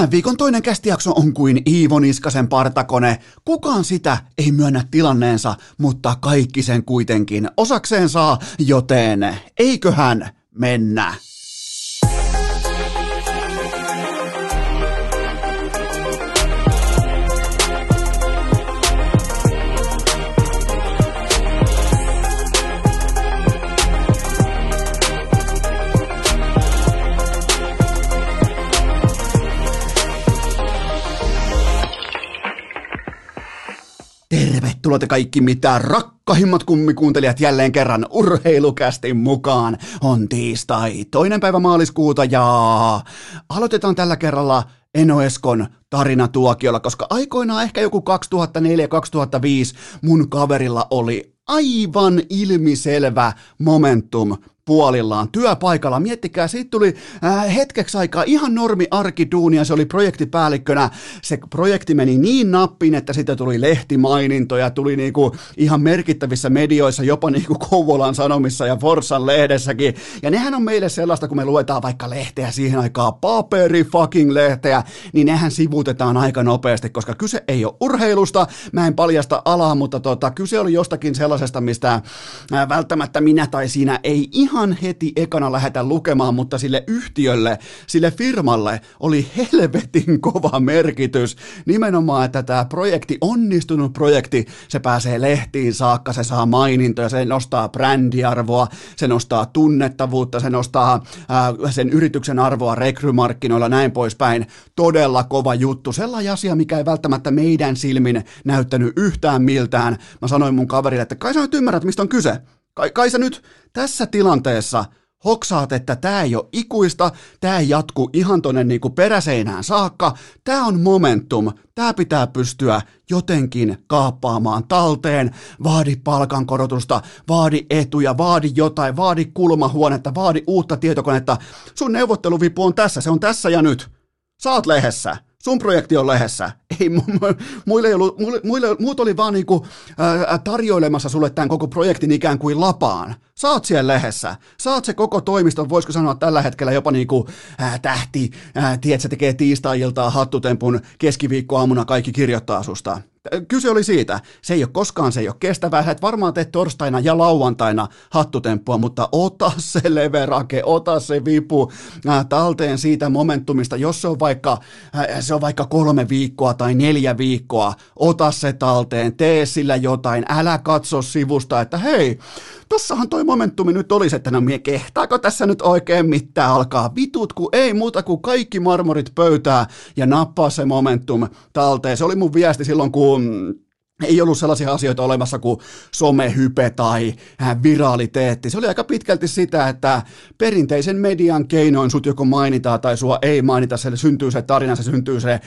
Tämän viikon toinen kästijakso on kuin Iivo Niskasen partakone. Kukaan sitä ei myönnä tilanneensa, mutta kaikki sen kuitenkin osakseen saa, joten eiköhän mennä. Tervetuloa te kaikki mitä rakkahimmat kummikuuntelijat jälleen kerran urheilukästin mukaan. On tiistai, toinen päivä maaliskuuta ja aloitetaan tällä kerralla Eno Eskon tarinatuokiolla, koska aikoinaan ehkä joku 2004-2005 mun kaverilla oli aivan ilmiselvä momentum puolillaan työpaikalla. Miettikää, siitä tuli äh, hetkeksi aikaa ihan normi arkiduunia, se oli projektipäällikkönä. Se projekti meni niin nappiin, että siitä tuli lehtimainintoja, tuli niinku ihan merkittävissä medioissa, jopa niinku Kouvolan Sanomissa ja Forsan lehdessäkin. Ja nehän on meille sellaista, kun me luetaan vaikka lehteä siihen aikaan, paperi fucking lehteä, niin nehän sivutetaan aika nopeasti, koska kyse ei ole urheilusta, mä en paljasta alaa, mutta tota, kyse oli jostakin sellaisesta, mistä äh, välttämättä minä tai sinä ei ihan heti ekana lähdetä lukemaan, mutta sille yhtiölle, sille firmalle oli helvetin kova merkitys. Nimenomaan, että tämä projekti, onnistunut projekti, se pääsee lehtiin saakka, se saa mainintoja, se nostaa brändiarvoa, se nostaa tunnettavuutta, se nostaa ää, sen yrityksen arvoa rekrymarkkinoilla, näin poispäin. Todella kova juttu. Sellainen asia, mikä ei välttämättä meidän silmin näyttänyt yhtään miltään. Mä sanoin mun kaverille, että kai sä nyt ymmärrät, mistä on kyse. Kai, kai sä nyt tässä tilanteessa hoksaat, että tämä ei ole ikuista, tämä ei jatku ihan tonne niinku peräseinään saakka, tämä on momentum, tämä pitää pystyä jotenkin kaappaamaan talteen, vaadi palkankorotusta, vaadi etuja, vaadi jotain, vaadi kulmahuonetta, vaadi uutta tietokonetta, sun neuvotteluvipu on tässä, se on tässä ja nyt, saat lehdessä, sun projekti on lehdessä. Ei, muille ei ollut, muille, muille, muut oli vaan niinku, ää, tarjoilemassa sulle tämän koko projektin ikään kuin lapaan. Saat siellä lehdessä. Saat se koko toimisto, voisiko sanoa tällä hetkellä jopa niinku ää, tähti, ää, tiedät, se tekee tiistai-iltaa hattutempun keskiviikkoaamuna kaikki kirjoittaa susta. Kyse oli siitä, se ei ole koskaan, se ei ole kestävää, sä et varmaan tee torstaina ja lauantaina hattutemppua, mutta ota se leverake, ota se vipu äh, talteen siitä momentumista, jos se on vaikka, äh, se on vaikka kolme viikkoa tai neljä viikkoa, ota se talteen, tee sillä jotain, älä katso sivusta, että hei, tossahan toi momentumi nyt olisi, että no mie kehtaako tässä nyt oikein mitään alkaa vitut, kun ei muuta kuin kaikki marmorit pöytää ja nappaa se momentum talteen. Se oli mun viesti silloin, kun ei ollut sellaisia asioita olemassa kuin somehype tai äh, viraliteetti. Se oli aika pitkälti sitä, että perinteisen median keinoin sut joko mainitaan tai sua ei mainita. Se syntyy se tarina, se syntyy se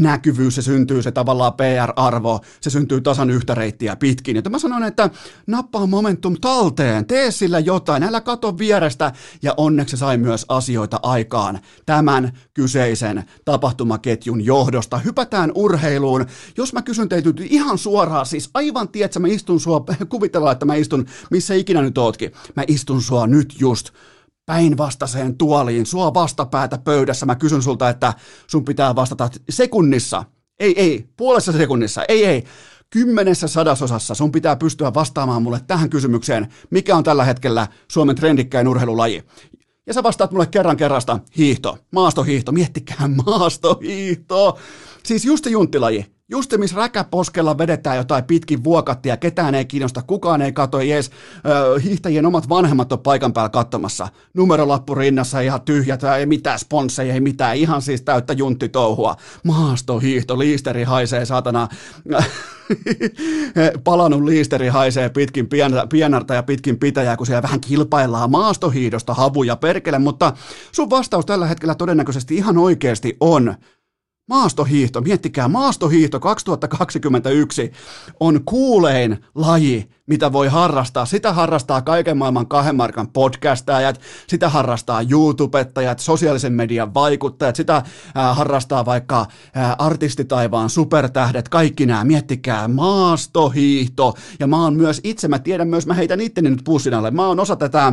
näkyvyys, se syntyy se tavallaan PR-arvo, se syntyy tasan yhtä reittiä pitkin. Ja mä sanon, että nappaa momentum talteen, tee sillä jotain, älä kato vierestä. Ja onneksi sai myös asioita aikaan tämän kyseisen tapahtumaketjun johdosta. Hypätään urheiluun. Jos mä kysyn teitä ihan suoraan, suoraan, siis aivan tiedätkö, mä istun sua, kuvitellaan, että mä istun, missä ikinä nyt ootkin, mä istun sua nyt just päinvastaiseen tuoliin, sua vastapäätä pöydässä, mä kysyn sulta, että sun pitää vastata sekunnissa, ei, ei, puolessa sekunnissa, ei, ei, kymmenessä sadasosassa sun pitää pystyä vastaamaan mulle tähän kysymykseen, mikä on tällä hetkellä Suomen trendikkäin urheilulaji. Ja sä vastaat mulle kerran kerrasta hiihto, maastohiihto, miettikää maastohiihto. Siis just se junttilaji, Just missä räkäposkella vedetään jotain pitkin vuokattia, ketään ei kiinnosta, kukaan ei katso, edes ö, hiihtäjien omat vanhemmat on paikan päällä katsomassa. Numerolappu rinnassa, ihan tyhjät, ei mitään sponsseja, ei mitään, ihan siis täyttä junttitouhua. Maastohiihto, liisteri haisee saatana, palannut liisteri haisee pitkin pienarta ja pitkin pitäjää, kun siellä vähän kilpaillaan maastohiidosta havuja perkele, mutta sun vastaus tällä hetkellä todennäköisesti ihan oikeasti on Maastohiihto, miettikää, maastohiihto 2021 on kuulein laji, mitä voi harrastaa. Sitä harrastaa kaiken maailman kahden markan podcastajat, sitä harrastaa YouTubettajat, sosiaalisen median vaikuttajat, sitä äh, harrastaa vaikka äh, artistitaivaan supertähdet, kaikki nämä, miettikää, maastohiihto, ja mä oon myös itse, mä tiedän myös, mä heitän itteni nyt pussin alle, mä oon osa tätä,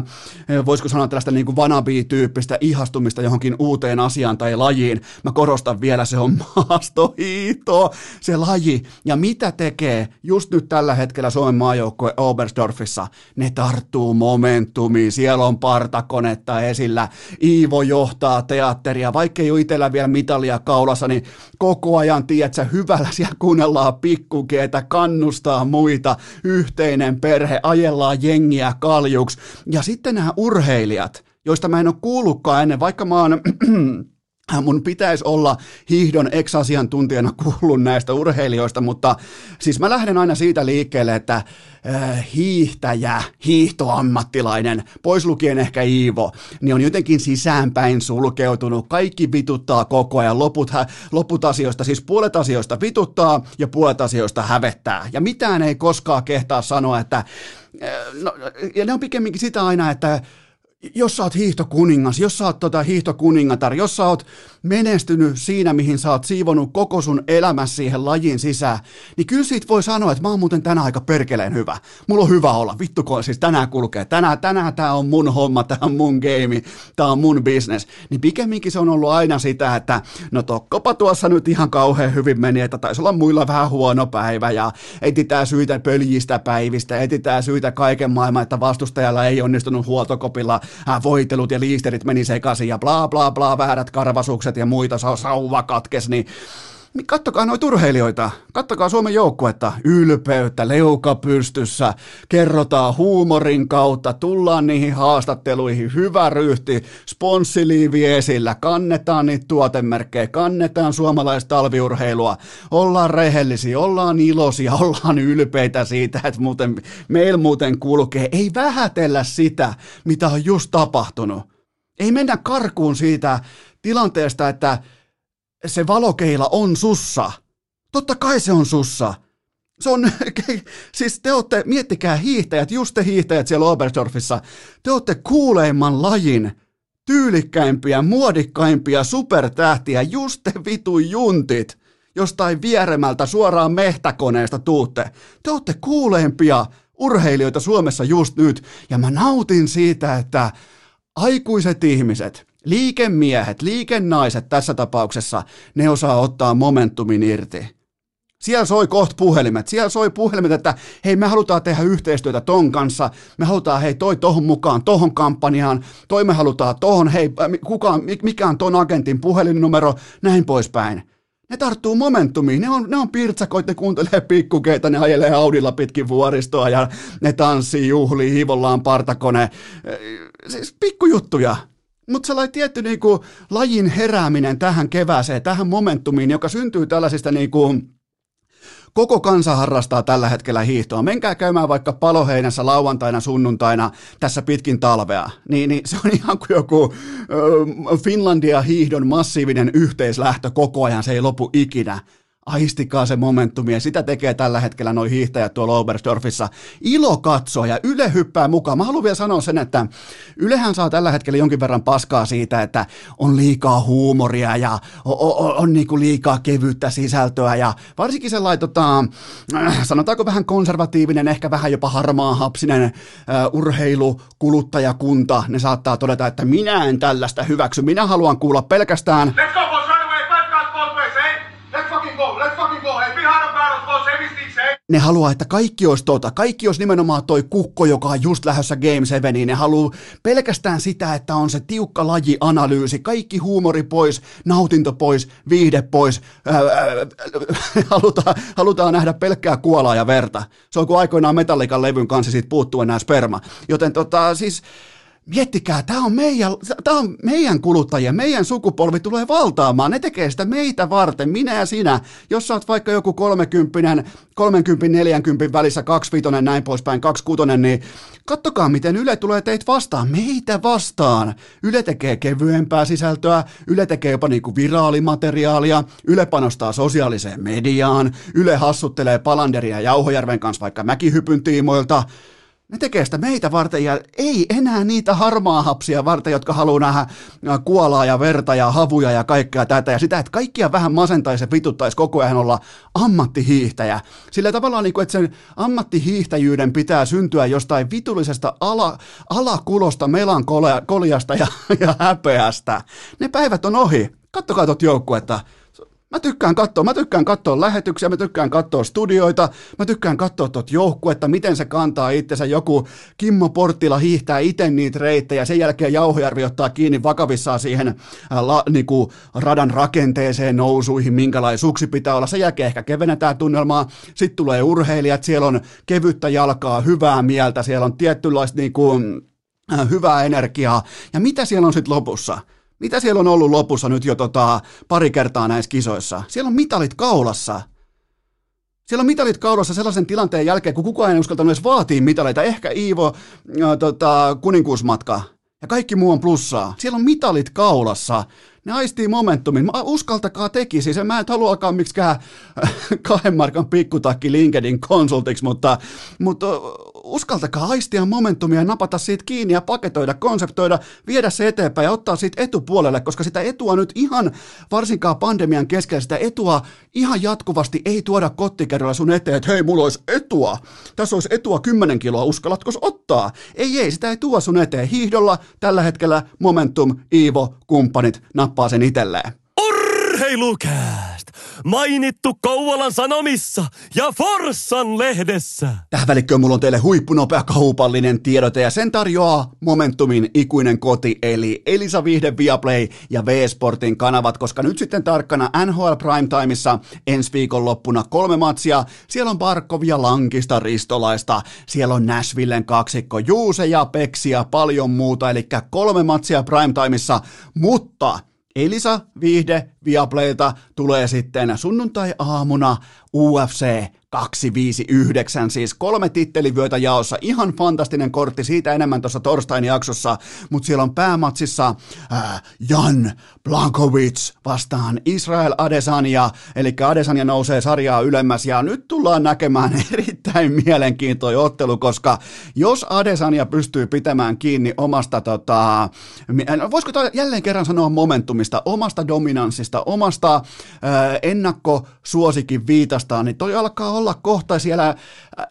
voisiko sanoa tällaista niin kuin wannabe-tyyppistä ihastumista johonkin uuteen asiaan tai lajiin, mä korostan vielä, se on maastohiihto, se laji, ja mitä tekee just nyt tällä hetkellä Suomen maajoukkue Oberstdorfissa, ne tarttuu momentumiin, siellä on partakonetta esillä, Iivo johtaa teatteria, vaikka ei ole itsellä vielä mitalia kaulassa, niin koko ajan, tiedätkö, hyvällä siellä kuunnellaan pikkukeetä, kannustaa muita, yhteinen perhe, ajellaan jengiä kaljuksi, ja sitten nämä urheilijat, joista mä en ole kuullutkaan ennen, vaikka mä oon mun pitäisi olla hiihdon ex-asiantuntijana kuullut näistä urheilijoista, mutta siis mä lähden aina siitä liikkeelle, että äh, hiihtäjä, hiihtoammattilainen, pois lukien ehkä Iivo, niin on jotenkin sisäänpäin sulkeutunut, kaikki vituttaa koko ajan, loput, hä, loput asioista, siis puolet asioista vituttaa ja puolet asioista hävettää, ja mitään ei koskaan kehtaa sanoa, että, äh, no, ja ne on pikemminkin sitä aina, että jos sä oot hiihtokuningas, jos sä oot tota hiihtokuningatar, jos sä oot menestynyt siinä, mihin sä oot siivonut koko sun elämässä siihen lajin sisään, niin kyllä siitä voi sanoa, että mä oon muuten tänään aika perkeleen hyvä. Mulla on hyvä olla, vittu kun siis tänään kulkee, tänään, tänään tää on mun homma, tää on mun game, tää on mun business. Niin pikemminkin se on ollut aina sitä, että no tokkopa tuossa nyt ihan kauhean hyvin meni, että taisi olla muilla vähän huono päivä ja etitään syitä pöljistä päivistä, etitään syitä kaiken maailman, että vastustajalla ei onnistunut huoltokopilla voitelut ja liisterit meni sekaisin ja bla bla bla, väärät karvasukset ja muita, sauva katkes, niin Kattokaa noita urheilijoita, kattokaa Suomen joukkuetta, ylpeyttä, leuka pystyssä, kerrotaan huumorin kautta, tullaan niihin haastatteluihin, hyvä ryhti, sponssiliivi esillä, kannetaan niitä tuotemerkkejä, kannetaan suomalaista talviurheilua, ollaan rehellisiä, ollaan iloisia, ollaan ylpeitä siitä, että muuten, meillä muuten kulkee, ei vähätellä sitä, mitä on just tapahtunut. Ei mennä karkuun siitä tilanteesta, että se valokeila on sussa. Totta kai se on sussa. Se on, siis te olette, miettikää hiihtäjät, just te hiihtäjät siellä Oberstdorfissa, te olette kuuleimman lajin tyylikkäimpiä, muodikkaimpia supertähtiä, just te vitu juntit, jostain vieremältä suoraan mehtäkoneesta tuutte. Te olette kuuleimpia urheilijoita Suomessa just nyt, ja mä nautin siitä, että aikuiset ihmiset, liikemiehet, liikennaiset tässä tapauksessa, ne osaa ottaa momentumin irti. Siellä soi koht puhelimet, siellä soi puhelimet, että hei me halutaan tehdä yhteistyötä ton kanssa, me halutaan hei toi tohon mukaan, tohon kampanjaan, toi me halutaan tohon, hei kuka, mikä on ton agentin puhelinnumero, näin poispäin. Ne tarttuu momentumiin, ne on, ne on pirtsakoit, ne kuuntelee pikkukeita, ne ajelee Audilla pitkin vuoristoa ja ne tanssii, juhlii, hiivollaan partakone. Siis pikkujuttuja, mutta sellainen tietty niinku lajin herääminen tähän kevääseen, tähän momentumiin, joka syntyy tällaisista niinku, koko kansa harrastaa tällä hetkellä hiihtoa. Menkää käymään vaikka paloheinässä lauantaina, sunnuntaina tässä pitkin talvea. Niin, niin se on ihan kuin joku Finlandia hiihdon massiivinen yhteislähtö koko ajan, se ei lopu ikinä aistikaa se momentumi, ja sitä tekee tällä hetkellä noin hiihtäjät tuolla Oberstdorfissa. Ilo katsoa, ja Yle hyppää mukaan. Mä haluan vielä sanoa sen, että Ylehän saa tällä hetkellä jonkin verran paskaa siitä, että on liikaa huumoria, ja on, on, on niinku liikaa kevyyttä sisältöä, ja varsinkin sellainen, tota, sanotaanko vähän konservatiivinen, ehkä vähän jopa harmaa hapsinen uh, urheilukuluttajakunta, ne saattaa todeta, että minä en tällaista hyväksy, minä haluan kuulla pelkästään... Let's go, ne haluaa, että kaikki olisi tota. Kaikki olisi nimenomaan toi kukko, joka on just lähdössä Game 7. Ne haluaa pelkästään sitä, että on se tiukka lajianalyysi. Kaikki huumori pois, nautinto pois, viihde pois. Ää, ää, halutaan, halutaan nähdä pelkkää kuolaa ja verta. Se on kuin aikoinaan Metallikan levyn kanssa siitä puuttuu enää sperma. Joten tota, siis miettikää, tämä on, meidän, on meidän kuluttajien, meidän sukupolvi tulee valtaamaan, ne tekee sitä meitä varten, minä ja sinä. Jos sä oot vaikka joku 30, 30, 40 välissä, 25, näin poispäin, 26, niin kattokaa miten Yle tulee teitä vastaan, meitä vastaan. Yle tekee kevyempää sisältöä, Yle tekee jopa niinku viraalimateriaalia, Yle panostaa sosiaaliseen mediaan, Yle hassuttelee Palanderia ja Jauhojärven kanssa vaikka mäkihypyn tiimoilta, ne tekee sitä meitä varten ja ei enää niitä harmaa hapsia varten, jotka haluaa nähdä äh, kuolaa ja verta ja havuja ja kaikkea tätä ja sitä, että kaikkia vähän masentaisi ja vituttaisi koko ajan olla ammattihiihtäjä. Sillä tavallaan, niin että sen ammattihiihtäjyyden pitää syntyä jostain vitullisesta ala, alakulosta, melankoliasta ja, ja häpeästä. Ne päivät on ohi. Kattokaa tuot joukkuetta. Mä tykkään katsoa, mä tykkään katsoa lähetyksiä, mä tykkään katsoa studioita, mä tykkään katsoa tuot joukkuetta, miten se kantaa itsensä, joku Kimmo Porttila hiihtää itse niitä reittejä, sen jälkeen Jauhojärvi ottaa kiinni vakavissaan siihen ää, äh, la, niinku, radan rakenteeseen nousuihin, minkälainen suksi pitää olla, sen jälkeen ehkä kevennetään tunnelmaa, sitten tulee urheilijat, siellä on kevyttä jalkaa, hyvää mieltä, siellä on tietynlaista niinku, äh, hyvää energiaa, ja mitä siellä on sitten lopussa? Mitä siellä on ollut lopussa nyt jo tota, pari kertaa näissä kisoissa? Siellä on mitalit kaulassa. Siellä on mitalit kaulassa sellaisen tilanteen jälkeen, kun kukaan ei uskaltanut edes vaatii mitaleita. Ehkä Iivo, äh, tota, kuninkuusmatka ja kaikki muu on plussaa. Siellä on mitalit kaulassa. Ne aistii momentumin. Uskaltakaa teki. Siis mä en halua alkaa miksikään kahden markan pikkutakki LinkedIn konsultiksi, mutta, mutta uskaltakaa aistia momentumia napata siitä kiinni ja paketoida, konseptoida, viedä se eteenpäin ja ottaa siitä etupuolelle, koska sitä etua nyt ihan, varsinkaan pandemian keskellä, sitä etua ihan jatkuvasti ei tuoda kottikerralla sun eteen, että hei, mulla olisi etua. Tässä olisi etua 10 kiloa, uskallatko ottaa? Ei, ei, sitä ei tuo sun eteen. Hiihdolla tällä hetkellä Momentum, Iivo, kumppanit nappaa sen itselleen. Urheilukääst! Mainittu Kouvolan Sanomissa ja Forssan lehdessä. Tähän välikköön mulla on teille huippunopea kaupallinen tiedote ja sen tarjoaa Momentumin ikuinen koti eli Elisa Vihde Viaplay ja V-Sportin kanavat, koska nyt sitten tarkkana NHL Primetimeissa ensi viikon loppuna kolme matsia. Siellä on Barkovia, Lankista, Ristolaista, siellä on Nashvillen kaksikko, Juuse ja Peksi ja paljon muuta, eli kolme matsia Primetimeissa, mutta Elisa Viihde Viaplaylta tulee sitten sunnuntai-aamuna UFC 259, siis kolme tittelivyötä jaossa, ihan fantastinen kortti, siitä enemmän tuossa torstain jaksossa, mutta siellä on päämatsissa äh, Jan Blankovic vastaan Israel Adesanya, eli Adesanya nousee sarjaa ylemmäs, ja nyt tullaan näkemään erittäin mielenkiintoinen ottelu, koska jos Adesanya pystyy pitämään kiinni omasta, tota, voisiko jälleen kerran sanoa momentumista, omasta dominanssista, omasta äh, ennakkosuosikin viitastaan, niin toi alkaa olla kohta siellä, äh,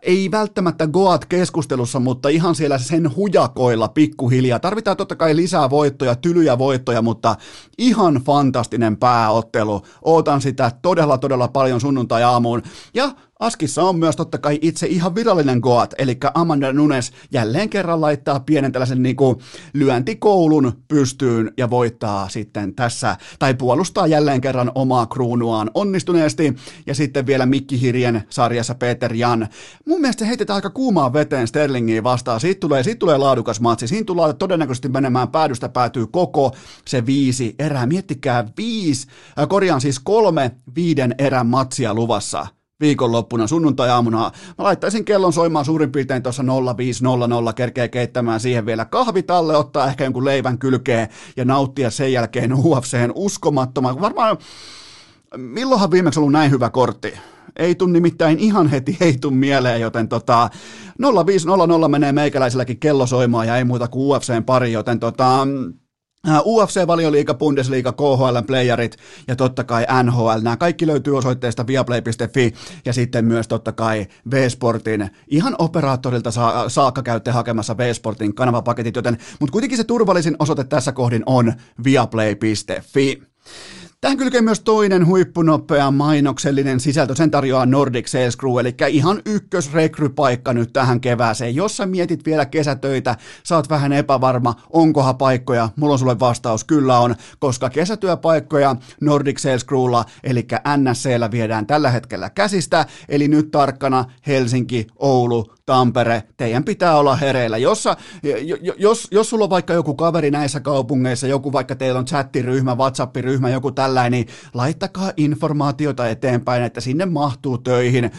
ei välttämättä Goat-keskustelussa, mutta ihan siellä sen hujakoilla pikkuhiljaa. Tarvitaan totta kai lisää voittoja, tylyjä voittoja, mutta ihan fantastinen pääottelu. Ootan sitä todella, todella paljon sunnuntai-aamuun. Ja Askissa on myös totta kai itse ihan virallinen Goat, eli Amanda Nunes jälleen kerran laittaa pienen tällaisen niin kuin lyöntikoulun pystyyn ja voittaa sitten tässä, tai puolustaa jälleen kerran omaa kruunuaan onnistuneesti, ja sitten vielä Mikki Hirjen sarjassa Peter Jan. Mun mielestä heitetään aika kuumaan veteen Sterlingiin vastaan, siitä tulee, siitä tulee laadukas matsi, siinä tulee todennäköisesti menemään päädystä päätyy koko se viisi erää, miettikää viisi, äh, korjaan siis kolme viiden erän matsia luvassa viikonloppuna sunnuntai-aamuna. Mä laittaisin kellon soimaan suurin piirtein tuossa 0500, kerkee keittämään siihen vielä kahvitalle, ottaa ehkä jonkun leivän kylkeen ja nauttia sen jälkeen UFCn uskomattoman. Varmaan, milloinhan viimeksi ollut näin hyvä kortti? Ei tun nimittäin ihan heti, ei tun mieleen, joten tota, 0500 menee meikäläiselläkin kello soimaan ja ei muuta kuin UFCn pari, joten tota, UFC, Valioliiga, Bundesliga, KHL, playerit ja totta kai NHL. Nämä kaikki löytyy osoitteesta viaplay.fi ja sitten myös totta kai V-Sportin ihan operaattorilta saakka käytte hakemassa V-Sportin kanavapaketit, joten, mutta kuitenkin se turvallisin osoite tässä kohdin on viaplay.fi. Tähän kylkee myös toinen huippunopea mainoksellinen sisältö, sen tarjoaa Nordic Sales Crew, eli ihan ykkösrekrypaikka nyt tähän kevääseen. Jos sä mietit vielä kesätöitä, saat vähän epävarma, onkohan paikkoja, mulla on sulle vastaus, kyllä on, koska kesätyöpaikkoja Nordic Sales Crewlla, eli NSCllä viedään tällä hetkellä käsistä, eli nyt tarkkana Helsinki, Oulu, Tampere, teidän pitää olla hereillä. Jos, jos, jos sulla on vaikka joku kaveri näissä kaupungeissa, joku vaikka teillä on chattiryhmä, WhatsApp-ryhmä, joku tällainen, niin laittakaa informaatiota eteenpäin, että sinne mahtuu töihin.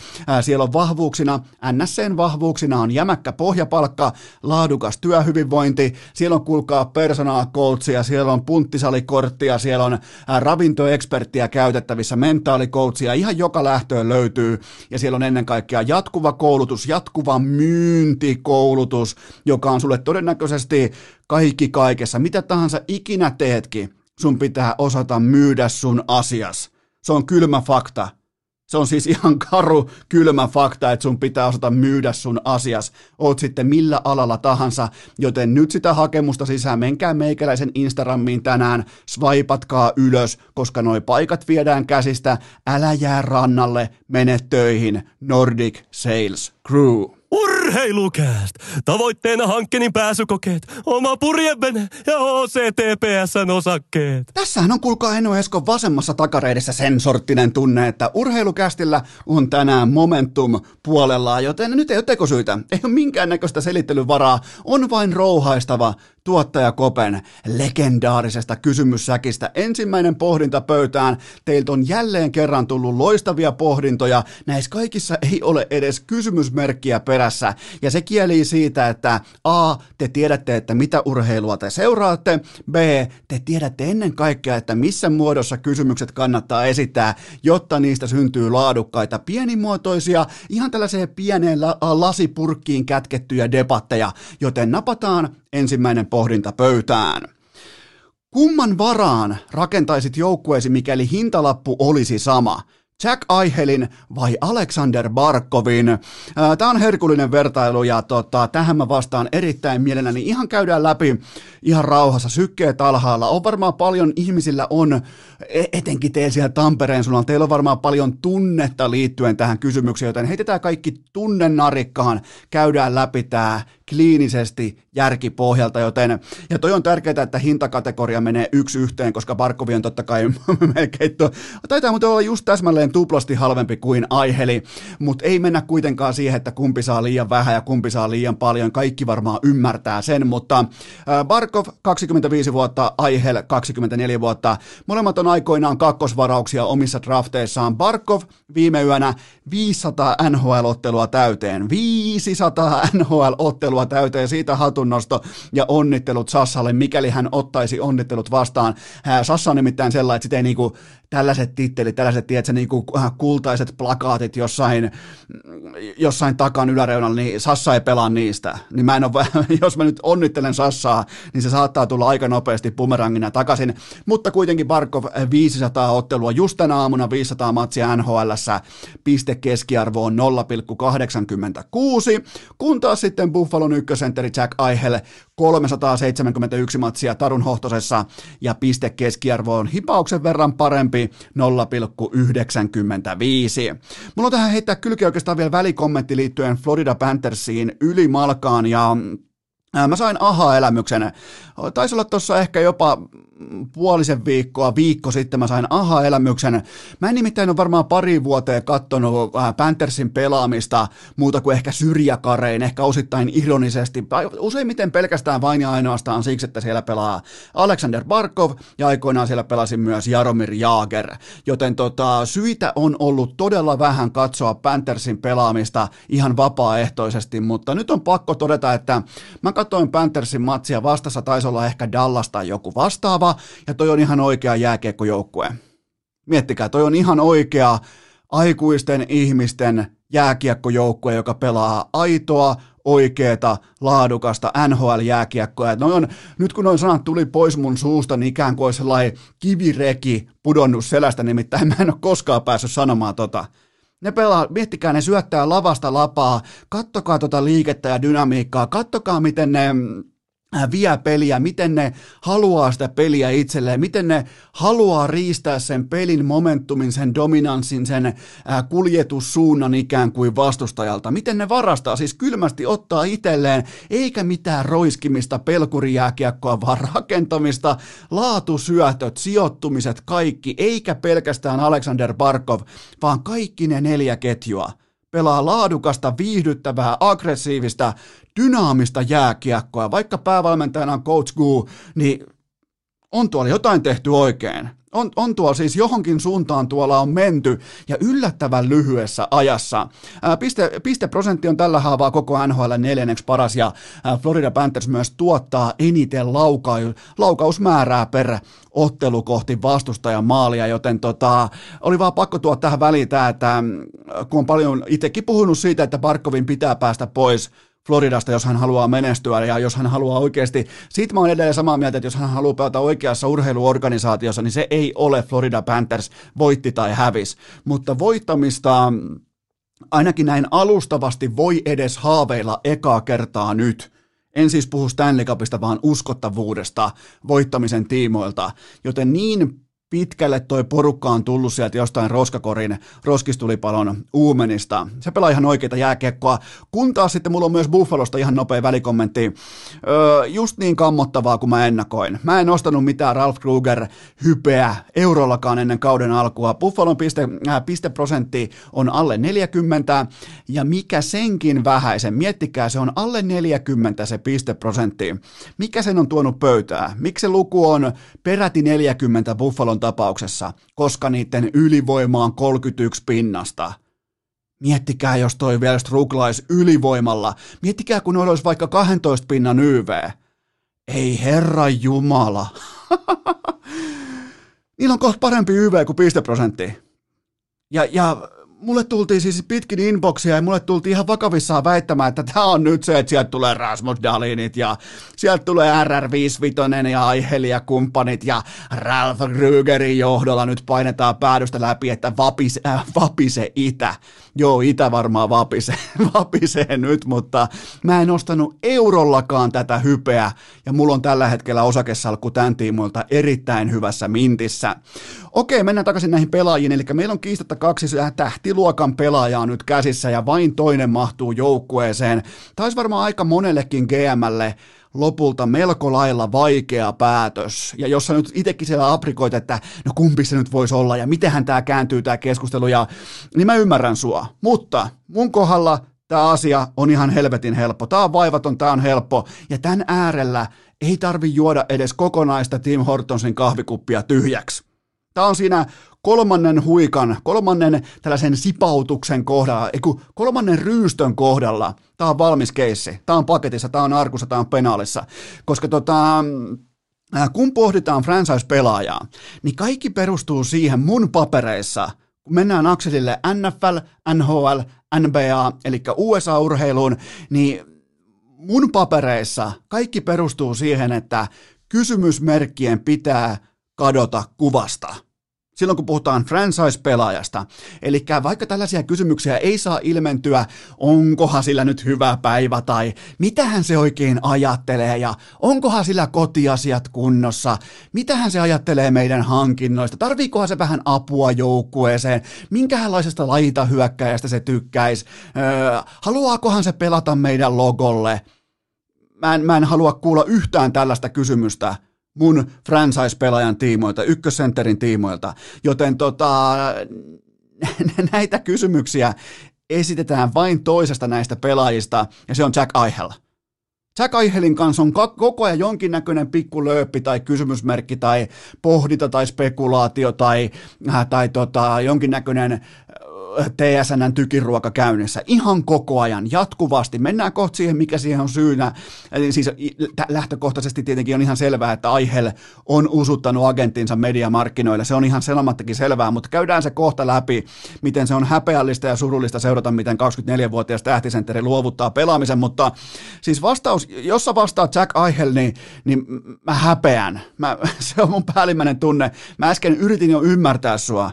Siellä on vahvuuksina, NSCn vahvuuksina on jämäkkä pohjapalkka, laadukas työhyvinvointi, siellä on kuulkaa personal coachia, siellä on punttisalikorttia, siellä on ravintoeksperttiä käytettävissä, mentaalikoutsia, ihan joka lähtöön löytyy, ja siellä on ennen kaikkea jatkuva koulutus, jatkuva myyntikoulutus, joka on sulle todennäköisesti kaikki kaikessa. Mitä tahansa ikinä teetkin, sun pitää osata myydä sun asias. Se on kylmä fakta. Se on siis ihan karu, kylmä fakta, että sun pitää osata myydä sun asias. Oot sitten millä alalla tahansa, joten nyt sitä hakemusta sisään, menkää meikäläisen Instagramiin tänään, swipatkaa ylös, koska noi paikat viedään käsistä, älä jää rannalle, mene töihin, Nordic Sales Crew. Urheilukääst! Tavoitteena hankkeenin pääsykokeet, oma purjevene ja OCTPSn osakkeet. Tässähän on kuulkaa Eno Eskon vasemmassa takareidessä sen sorttinen tunne, että urheilukästillä on tänään momentum puolellaan, joten nyt ei ole tekosyitä, ei ole minkäännäköistä selittelyvaraa, on vain rouhaistava tuottaja Kopen legendaarisesta kysymyssäkistä. Ensimmäinen pohdinta pöytään. Teiltä on jälleen kerran tullut loistavia pohdintoja. Näissä kaikissa ei ole edes kysymysmerkkiä perässä. Ja se kieli siitä, että A, te tiedätte, että mitä urheilua te seuraatte. B, te tiedätte ennen kaikkea, että missä muodossa kysymykset kannattaa esittää, jotta niistä syntyy laadukkaita, pienimuotoisia, ihan tällaiseen pieneen lasipurkkiin kätkettyjä debatteja. Joten napataan ensimmäinen pohdinta pöytään. Kumman varaan rakentaisit joukkueesi, mikäli hintalappu olisi sama? Jack Aihelin vai Alexander Barkovin? Tämä on herkullinen vertailu ja tota, tähän mä vastaan erittäin mielelläni. Ihan käydään läpi ihan rauhassa, sykkeet alhaalla. On varmaan paljon ihmisillä on, etenkin teillä siellä Tampereen suunnalla, teillä on varmaan paljon tunnetta liittyen tähän kysymykseen, joten heitetään kaikki tunnenarikkaan, käydään läpi tämä kliinisesti järkipohjalta, joten, ja toi on tärkeää, että hintakategoria menee yksi yhteen, koska Barkovi on totta kai melkein, to, taitaa muuten olla just täsmälleen tuplasti halvempi kuin Aiheli, mutta ei mennä kuitenkaan siihen, että kumpi saa liian vähän ja kumpi saa liian paljon, kaikki varmaan ymmärtää sen, mutta Barkov 25 vuotta, Aihel 24 vuotta, molemmat on aikoinaan kakkosvarauksia omissa drafteissaan, Barkov viime yönä 500 NHL-ottelua täyteen, 500 NHL-ottelua ottelua täyteen, siitä hatunnosto ja onnittelut Sassalle, mikäli hän ottaisi onnittelut vastaan. Sassa on nimittäin sellainen, että sitä ei niinku, tällaiset tittelit, tällaiset tiedätkö, niinku äh, kultaiset plakaatit jossain, jossain takan yläreunalla, niin Sassa ei pelaa niistä. Niin mä en ole, jos mä nyt onnittelen Sassaa, niin se saattaa tulla aika nopeasti bumerangina takaisin. Mutta kuitenkin Barkov 500 äh, ottelua, just tänä aamuna 500 matsia NHLssä, piste keskiarvo on 0,86, kun taas sitten Buffalo ykkösentteri Jack Eichel 371 matsia Tarun Hohtosessa ja piste keskiarvo on hipauksen verran parempi 0,95. Mulla on tähän heittää kylki oikeastaan vielä välikommentti liittyen Florida Panthersiin ylimalkaan ja Mä sain aha-elämyksen. Taisi olla tuossa ehkä jopa puolisen viikkoa, viikko sitten mä sain aha-elämyksen. Mä en nimittäin ole varmaan pari vuoteen kattonut äh, Panthersin pelaamista muuta kuin ehkä syrjäkarein, ehkä osittain ironisesti. Useimmiten pelkästään vain ja ainoastaan siksi, että siellä pelaa Alexander Barkov ja aikoinaan siellä pelasi myös Jaromir Jaager. Joten tota, syitä on ollut todella vähän katsoa Panthersin pelaamista ihan vapaaehtoisesti, mutta nyt on pakko todeta, että mä katsoin Panthersin matsia vastassa, taisi olla ehkä Dallas tai joku vastaava, vahva ja toi on ihan oikea jääkiekkojoukkue. Miettikää, toi on ihan oikea aikuisten ihmisten jääkiekkojoukkue, joka pelaa aitoa, oikeeta, laadukasta NHL-jääkiekkoa. Noi on, nyt kun noin sanat tuli pois mun suusta, niin ikään kuin olisi sellainen kivireki pudonnut selästä, nimittäin mä en ole koskaan päässyt sanomaan tota. Ne pelaa, miettikää, ne syöttää lavasta lapaa, kattokaa tota liikettä ja dynamiikkaa, kattokaa miten ne vie peliä, miten ne haluaa sitä peliä itselleen, miten ne haluaa riistää sen pelin momentumin, sen dominanssin, sen kuljetussuunnan ikään kuin vastustajalta, miten ne varastaa, siis kylmästi ottaa itselleen, eikä mitään roiskimista, pelkurijääkiekkoa, vaan rakentamista, laatusyötöt, sijoittumiset, kaikki, eikä pelkästään Alexander Barkov, vaan kaikki ne neljä ketjua pelaa laadukasta, viihdyttävää, aggressiivista, dynaamista jääkiekkoa. Vaikka päävalmentajana on Coach Gu, niin on tuolla jotain tehty oikein. On, on tuolla siis johonkin suuntaan tuolla on menty ja yllättävän lyhyessä ajassa. Ää, piste, pisteprosentti on tällä haavaa koko NHL neljänneksi paras ja ää, Florida Panthers myös tuottaa eniten lauka, laukausmäärää per ottelu kohti vastustajan maalia, joten tota, oli vaan pakko tuoda tähän väliin tämä, että kun on paljon itsekin puhunut siitä, että Barkovin pitää päästä pois Floridasta, jos hän haluaa menestyä. Ja jos hän haluaa oikeasti, siitä mä olen edelleen samaa mieltä, että jos hän haluaa pelata oikeassa urheiluorganisaatiossa, niin se ei ole Florida Panthers voitti tai hävis, mutta voittamista ainakin näin alustavasti voi edes haaveilla ekaa kertaa nyt. En siis puhu Stanley Cupista, vaan uskottavuudesta voittamisen tiimoilta, joten niin pitkälle toi porukka on tullut sieltä jostain roskakorin roskistulipalon uumenista. Se pelaa ihan oikeita jääkiekkoa, kun taas sitten mulla on myös Buffalosta ihan nopea välikommentti. Öö, just niin kammottavaa kuin mä ennakoin. Mä en ostanut mitään Ralph Kruger hypeä eurollakaan ennen kauden alkua. Buffalon piste, äh, pisteprosentti on alle 40 ja mikä senkin vähäisen, miettikää se on alle 40 se pisteprosentti. Mikä sen on tuonut pöytää? Miksi se luku on peräti 40 Buffalon tapauksessa, koska niiden ylivoima on 31 pinnasta. Miettikää, jos toi vielä struglais ylivoimalla. Miettikää, kun olisi vaikka 12 pinnan YV. Ei herra jumala. Niillä on kohta parempi YV kuin pisteprosentti. Ja, ja mulle tultiin siis pitkin inboxia ja mulle tultiin ihan vakavissaan väittämään, että tämä on nyt se, että sieltä tulee Rasmus Dalinit ja sieltä tulee RR55 ja Aiheli ja kumppanit ja Ralph Krügerin johdolla nyt painetaan päädystä läpi, että vapise, äh, vapise itä. Joo, itä varmaan vapisee, vapisee nyt, mutta mä en ostanut eurollakaan tätä hypeä ja mulla on tällä hetkellä osakesalkku tämän tiimoilta erittäin hyvässä mintissä. Okei, mennään takaisin näihin pelaajiin, eli meillä on kiistatta kaksi tähtiluokan pelaajaa nyt käsissä ja vain toinen mahtuu joukkueeseen. Taisi varmaan aika monellekin GMlle lopulta melko lailla vaikea päätös. Ja jos sä nyt itsekin siellä aprikoit, että no kumpi se nyt voisi olla ja mitenhän tämä kääntyy tämä keskustelu, ja, niin mä ymmärrän sua. Mutta mun kohdalla tämä asia on ihan helvetin helppo. Tämä on vaivaton, tämä on helppo. Ja tämän äärellä ei tarvi juoda edes kokonaista Tim Hortonsin kahvikuppia tyhjäksi. Tämä on siinä kolmannen huikan, kolmannen tällaisen sipautuksen kohdalla, eiku, kolmannen ryystön kohdalla. Tämä on valmis keissi. Tämä on paketissa, tämä on arkussa, tämä on penaalissa. Koska tota, kun pohditaan franchise-pelaajaa, niin kaikki perustuu siihen mun papereissa, kun mennään akselille NFL, NHL, NBA, eli USA-urheiluun, niin mun papereissa kaikki perustuu siihen, että kysymysmerkkien pitää kadota kuvasta silloin kun puhutaan franchise-pelaajasta. Eli vaikka tällaisia kysymyksiä ei saa ilmentyä, onkohan sillä nyt hyvä päivä tai mitähän se oikein ajattelee ja onkohan sillä kotiasiat kunnossa, mitähän se ajattelee meidän hankinnoista, tarviikohan se vähän apua joukkueeseen, minkälaisesta laita hyökkäjästä se tykkäisi, öö, haluaakohan se pelata meidän logolle. Mä en, mä en halua kuulla yhtään tällaista kysymystä mun franchise-pelaajan tiimoilta, ykkössenterin tiimoilta, joten tota, näitä kysymyksiä esitetään vain toisesta näistä pelaajista, ja se on Jack Eichel. Jack Eichelin kanssa on koko ajan jonkinnäköinen pikku lööppi tai kysymysmerkki tai pohdinta tai spekulaatio tai, äh, tai tota, jonkinnäköinen TSNn tykiruoka käynnissä ihan koko ajan, jatkuvasti. Mennään kohta siihen, mikä siihen on syynä. Eli siis lähtökohtaisesti tietenkin on ihan selvää, että Aihel on usuttanut agenttinsa mediamarkkinoille. Se on ihan sanomattakin selvää, mutta käydään se kohta läpi, miten se on häpeällistä ja surullista seurata, miten 24-vuotias tähtisentteri luovuttaa pelaamisen. Mutta siis vastaus, jos sä vastaat Jack Aihel, niin, niin mä häpeän. Mä, se on mun päällimmäinen tunne. Mä äsken yritin jo ymmärtää sua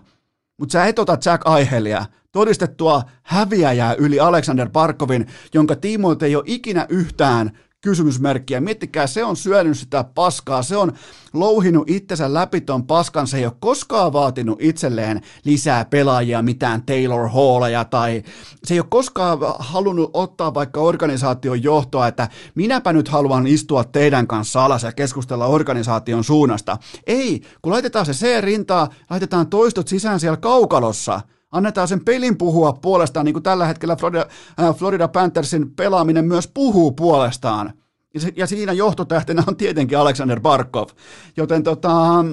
mutta sä et ota Jack Aihelia, todistettua häviäjää yli Alexander Parkovin, jonka tiimoilta ei ole ikinä yhtään kysymysmerkkiä. Miettikää, se on syönyt sitä paskaa, se on louhinut itsensä läpi ton paskan, se ei ole koskaan vaatinut itselleen lisää pelaajia, mitään Taylor Hallia tai se ei ole koskaan halunnut ottaa vaikka organisaation johtoa, että minäpä nyt haluan istua teidän kanssa alas ja keskustella organisaation suunnasta. Ei, kun laitetaan se C-rintaa, laitetaan toistot sisään siellä kaukalossa – Annetaan sen pelin puhua puolestaan, niin kuin tällä hetkellä Florida, äh, Florida Panthersin pelaaminen myös puhuu puolestaan. Ja, ja siinä johtotähtenä on tietenkin Alexander Barkov. Joten tota,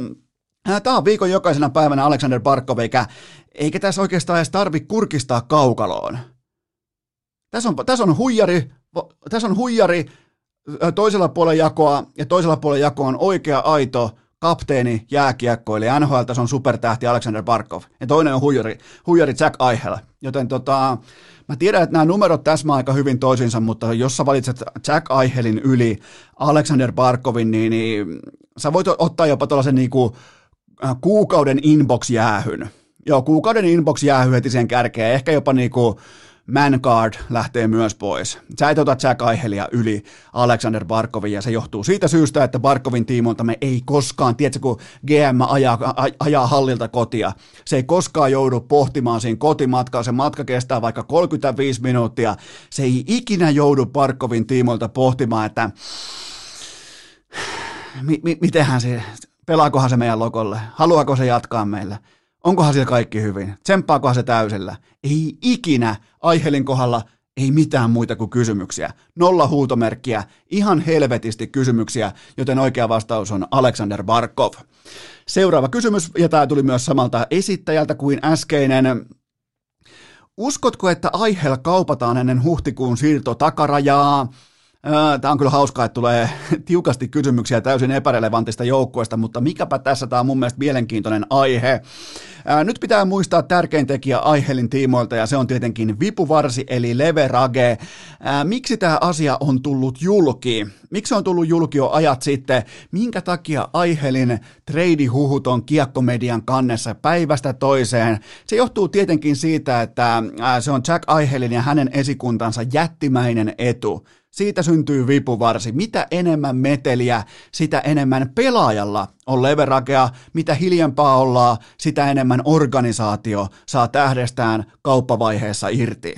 äh, Tämä on viikon jokaisena päivänä Alexander Barkov, eikä, eikä tässä oikeastaan edes tarvitse kurkistaa kaukaloon. Tässä on, tässä on huijari, tässä on huijari toisella puolella jakoa, ja toisella puolella jakoa on oikea aito kapteeni, jääkiekkoilija, NHL-tason supertähti Alexander Barkov, ja toinen on huijari, huijari Jack Eichel. Joten tota, mä tiedän, että nämä numerot täsmää aika hyvin toisinsa, mutta jos sä valitset Jack Eichelin yli Alexander Barkovin, niin, niin sä voit ottaa jopa tuollaisen niinku, äh, kuukauden inbox-jäähyn. Joo, kuukauden inbox-jäähy heti sen kärkeen, ehkä jopa niinku, Mancard lähtee myös pois. Sä et ota Jack Aihelia yli Alexander Barkovin ja se johtuu siitä syystä, että Barkovin tiimolta me ei koskaan, tiedätkö kun GM ajaa, ajaa hallilta kotia, se ei koskaan joudu pohtimaan siinä kotimatkaa, se matka kestää vaikka 35 minuuttia, se ei ikinä joudu Barkovin tiimolta pohtimaan, että mi- mi- mitenhän se, pelaakohan se meidän lokolle, haluaako se jatkaa meille, Onkohan siellä kaikki hyvin? Tsemppaakohan se täysillä? Ei ikinä Aihelin kohdalla ei mitään muita kuin kysymyksiä. Nolla huutomerkkiä, ihan helvetisti kysymyksiä, joten oikea vastaus on Alexander Barkov. Seuraava kysymys, ja tämä tuli myös samalta esittäjältä kuin äskeinen. Uskotko, että Aihel kaupataan ennen huhtikuun siirto takarajaa? Tämä on kyllä hauskaa, että tulee tiukasti kysymyksiä täysin epärelevantista joukkueesta, mutta mikäpä tässä tämä on mun mielestä mielenkiintoinen aihe. Nyt pitää muistaa tärkein tekijä Aihelin tiimoilta ja se on tietenkin vipuvarsi eli leverage. Miksi tämä asia on tullut julki? Miksi on tullut julki jo ajat sitten? Minkä takia Aihelin treidihuhut on kiekkomedian kannessa päivästä toiseen? Se johtuu tietenkin siitä, että se on Jack Aihelin ja hänen esikuntansa jättimäinen etu. Siitä syntyy vipuvarsi. Mitä enemmän meteliä, sitä enemmän pelaajalla on leveragea. Mitä hiljempaa ollaan, sitä enemmän organisaatio saa tähdestään kauppavaiheessa irti.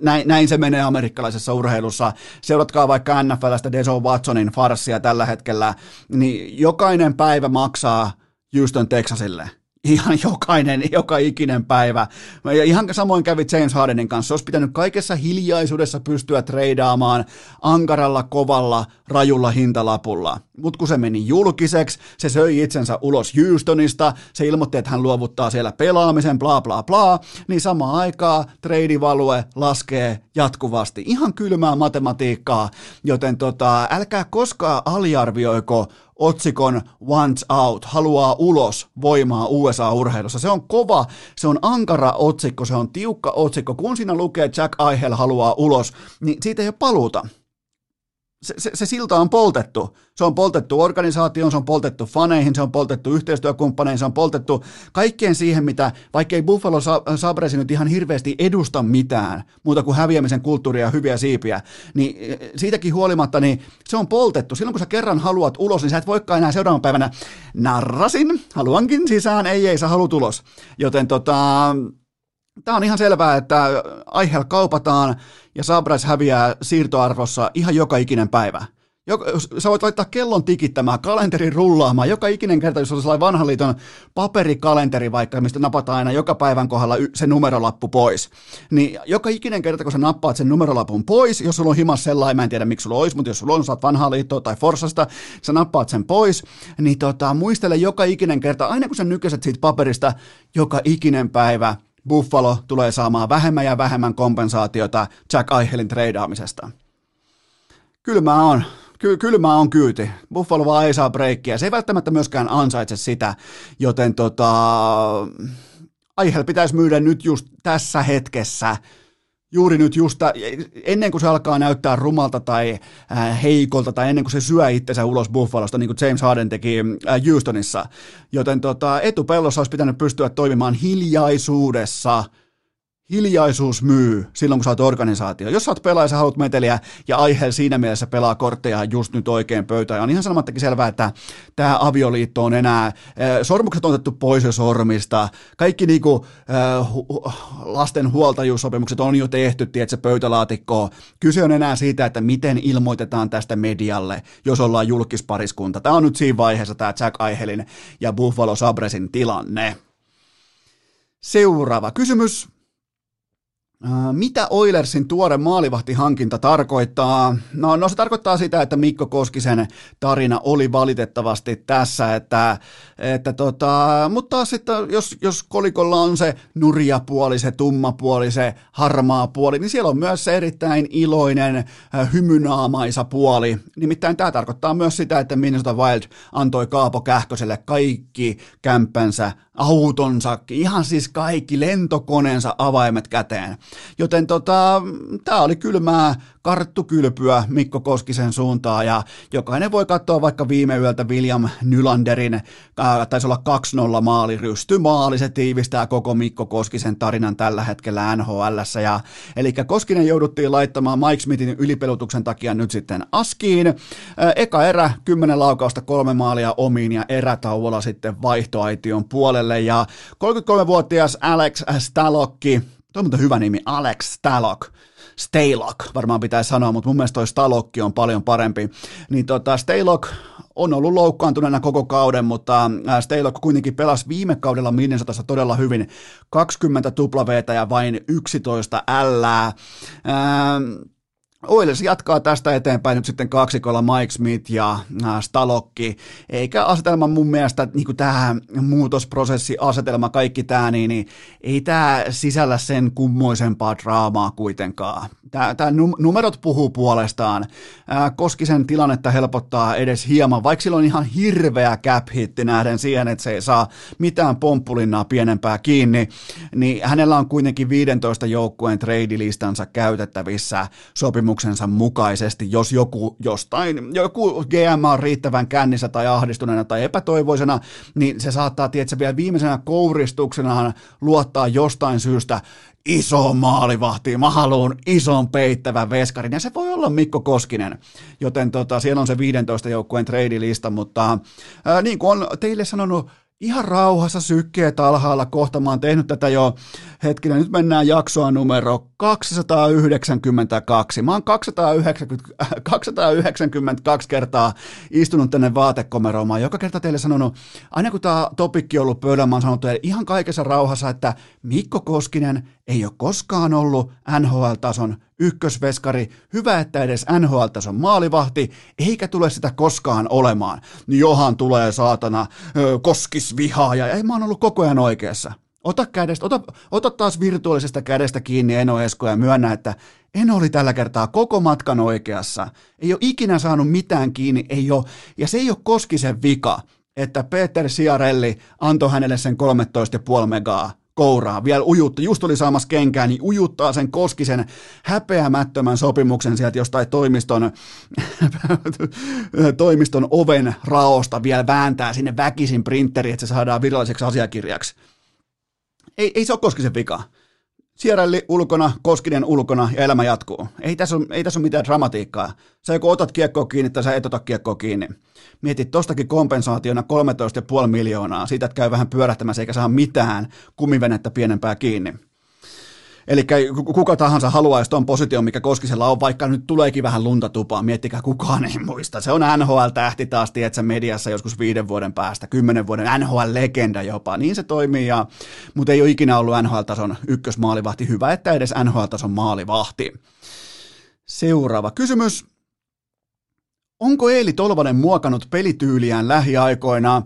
Näin, näin se menee amerikkalaisessa urheilussa. Seuratkaa vaikka NFLstä Deso Watsonin farssia tällä hetkellä, niin jokainen päivä maksaa Houston Texasille – ihan jokainen, joka ikinen päivä. Ja ihan samoin kävi James Hardenin kanssa. Olisi pitänyt kaikessa hiljaisuudessa pystyä treidaamaan ankaralla, kovalla, rajulla hintalapulla. Mutta kun se meni julkiseksi, se söi itsensä ulos Houstonista, se ilmoitti, että hän luovuttaa siellä pelaamisen, bla bla bla, niin samaan aikaa treidivalue laskee jatkuvasti. Ihan kylmää matematiikkaa, joten tota, älkää koskaan aliarvioiko otsikon Wants Out, haluaa ulos voimaa USA-urheilussa. Se on kova, se on ankara otsikko, se on tiukka otsikko. Kun siinä lukee Jack Eichel haluaa ulos, niin siitä ei ole paluuta se, se, se silta on poltettu. Se on poltettu organisaatioon, se on poltettu faneihin, se on poltettu yhteistyökumppaneihin, se on poltettu kaikkeen siihen, mitä, vaikka ei Buffalo Sabresi nyt ihan hirveästi edusta mitään, muuta kuin häviämisen kulttuuria ja hyviä siipiä, niin eh, siitäkin huolimatta, niin se on poltettu. Silloin kun sä kerran haluat ulos, niin sä et voikaan enää seuraavan päivänä narrasin, haluankin sisään, ei ei, sä haluat ulos. Joten tota, Tämä on ihan selvää, että Aihel kaupataan ja Sabres häviää siirtoarvossa ihan joka ikinen päivä. Joka, sä voit laittaa kellon tikittämään, kalenterin rullaamaan, joka ikinen kerta, jos olisi sellainen vanhan liiton paperikalenteri vaikka, mistä napataan aina joka päivän kohdalla se numerolappu pois. Niin joka ikinen kerta, kun sä nappaat sen numerolapun pois, jos sulla on himas sellainen, mä en tiedä miksi sulla olisi, mutta jos sulla on, saat vanhaa liittoa tai Forsasta, sä nappaat sen pois, niin tota, muistele joka ikinen kerta, aina kun sä nykäset siitä paperista, joka ikinen päivä, Buffalo tulee saamaan vähemmän ja vähemmän kompensaatiota Jack Eichelin treidaamisesta. Kylmää on. Ky- kylmää on kyyti. Buffalo vaan ei saa breikkiä. Se ei välttämättä myöskään ansaitse sitä, joten tota, Eichel pitäisi myydä nyt just tässä hetkessä – juuri nyt just ennen kuin se alkaa näyttää rumalta tai äh, heikolta tai ennen kuin se syö itsensä ulos Buffalosta, niin kuin James Harden teki äh, Houstonissa. Joten tota, etupellossa olisi pitänyt pystyä toimimaan hiljaisuudessa, hiljaisuus myy silloin, kun sä oot organisaatio. Jos sä oot pelaaja, sä haluat meteliä ja aiheella siinä mielessä pelaa kortteja just nyt oikein pöytään. Ja on ihan sanomattakin selvää, että tämä avioliitto on enää, äh, sormukset on otettu pois jo sormista, kaikki niinku, hu- lasten huoltajuussopimukset on jo tehty, tiedätkö, pöytälaatikkoon. Kyse on enää siitä, että miten ilmoitetaan tästä medialle, jos ollaan julkispariskunta. Tämä on nyt siinä vaiheessa tämä Jack Aihelin ja Buffalo Sabresin tilanne. Seuraava kysymys. Mitä Oilersin tuore maalivahtihankinta tarkoittaa? No, no se tarkoittaa sitä, että Mikko Koskisen tarina oli valitettavasti tässä, että, että tota, mutta taas sitten jos, jos kolikolla on se nurja puoli, se tumma puoli, se harmaa puoli, niin siellä on myös se erittäin iloinen, hymynaamaisa puoli. Nimittäin tämä tarkoittaa myös sitä, että Minnesota Wild antoi Kaapo Kähköselle kaikki kämppänsä autonsa, ihan siis kaikki lentokoneensa avaimet käteen. Joten tota, tämä oli kylmää karttukylpyä Mikko Koskisen suuntaan ja jokainen voi katsoa vaikka viime yöltä William Nylanderin, ää, taisi olla 2-0 maali, rystymaali, se tiivistää koko Mikko Koskisen tarinan tällä hetkellä NHL. Ja, eli Koskinen jouduttiin laittamaan Mike Smithin ylipelutuksen takia nyt sitten askiin. Ää, eka erä, 10 laukausta, kolme maalia omiin ja erätauolla sitten vaihtoaition puolelle ja 33-vuotias Alex Stalokki, Tuo on hyvä nimi, Alex Stalok. Staylock varmaan pitäisi sanoa, mutta mun mielestä toi Stalokki on paljon parempi. Niin tota, Staylock on ollut loukkaantuneena koko kauden, mutta Staylock kuitenkin pelasi viime kaudella Minnesotassa todella hyvin. 20 tuplaveetä ja vain 11 ällää. Oilers jatkaa tästä eteenpäin nyt sitten kaksikolla Mike Smith ja Stalokki, eikä asetelma mun mielestä, niin kuin tämä muutosprosessi, asetelma, kaikki tämä, niin, niin ei tämä sisällä sen kummoisempaa draamaa kuitenkaan. Tämä, numerot puhuu puolestaan. Koskisen tilannetta helpottaa edes hieman, vaikka sillä on ihan hirveä cap hitti nähden siihen, että se ei saa mitään pomppulinnaa pienempää kiinni, niin hänellä on kuitenkin 15 joukkueen trade-listansa käytettävissä sopimuksensa mukaisesti, jos joku jostain, joku GM on riittävän kännissä tai ahdistuneena tai epätoivoisena, niin se saattaa, tietää vielä viimeisenä kouristuksenaan luottaa jostain syystä iso maalivahti, mä haluan ison peittävän veskarin, ja se voi olla Mikko Koskinen, joten tota, siellä on se 15 joukkueen treidilista, mutta ää, niin kuin on teille sanonut ihan rauhassa sykkeet alhaalla kohta. Mä oon tehnyt tätä jo hetkinen. Nyt mennään jaksoa numero 292. Mä oon 290, 292 kertaa istunut tänne vaatekomeroon. Mä oon joka kerta teille sanonut, aina kun tämä topikki on ollut pöydällä, mä oon sanonut ihan kaikessa rauhassa, että Mikko Koskinen ei ole koskaan ollut NHL-tason ykkösveskari, hyvä, että edes NHL-tason maalivahti, eikä tule sitä koskaan olemaan. Niin johan tulee saatana koskisvihaa, ja ei mä oon ollut koko ajan oikeassa. Ota, kädestä, ota, ota taas virtuaalisesta kädestä kiinni Eno Esko ja myönnä, että Eno oli tällä kertaa koko matkan oikeassa. Ei ole ikinä saanut mitään kiinni, ei ole, ja se ei ole Koskisen vika, että Peter Siarelli antoi hänelle sen 13,5 megaa kouraa, vielä ujutta, just oli saamassa kenkään, niin ujuttaa sen Koskisen häpeämättömän sopimuksen sieltä jostain toimiston, toimiston oven raosta vielä vääntää sinne väkisin printeri, että se saadaan viralliseksi asiakirjaksi. Ei, ei se ole Koskisen vika. Sierrelli ulkona, Koskinen ulkona ja elämä jatkuu. Ei tässä ole, ei tässä ole mitään dramatiikkaa. Sä joko otat kiekkoa kiinni tai sä et ota kiekkoa kiinni. Mietit tostakin kompensaationa 13,5 miljoonaa, siitä että käy vähän pyörähtämässä eikä saa mitään kumivenettä pienempää kiinni. Eli kuka tahansa haluaisi tuon position, mikä Koskisella on, vaikka nyt tuleekin vähän lunta tupaa, miettikää kukaan ei muista. Se on NHL-tähti taas, tietsä, mediassa joskus viiden vuoden päästä, kymmenen vuoden NHL-legenda jopa. Niin se toimii, ja, mutta ei ole ikinä ollut NHL-tason ykkösmaalivahti. Hyvä, että edes NHL-tason maalivahti. Seuraava kysymys. Onko Eeli Tolvanen muokannut pelityyliään lähiaikoina?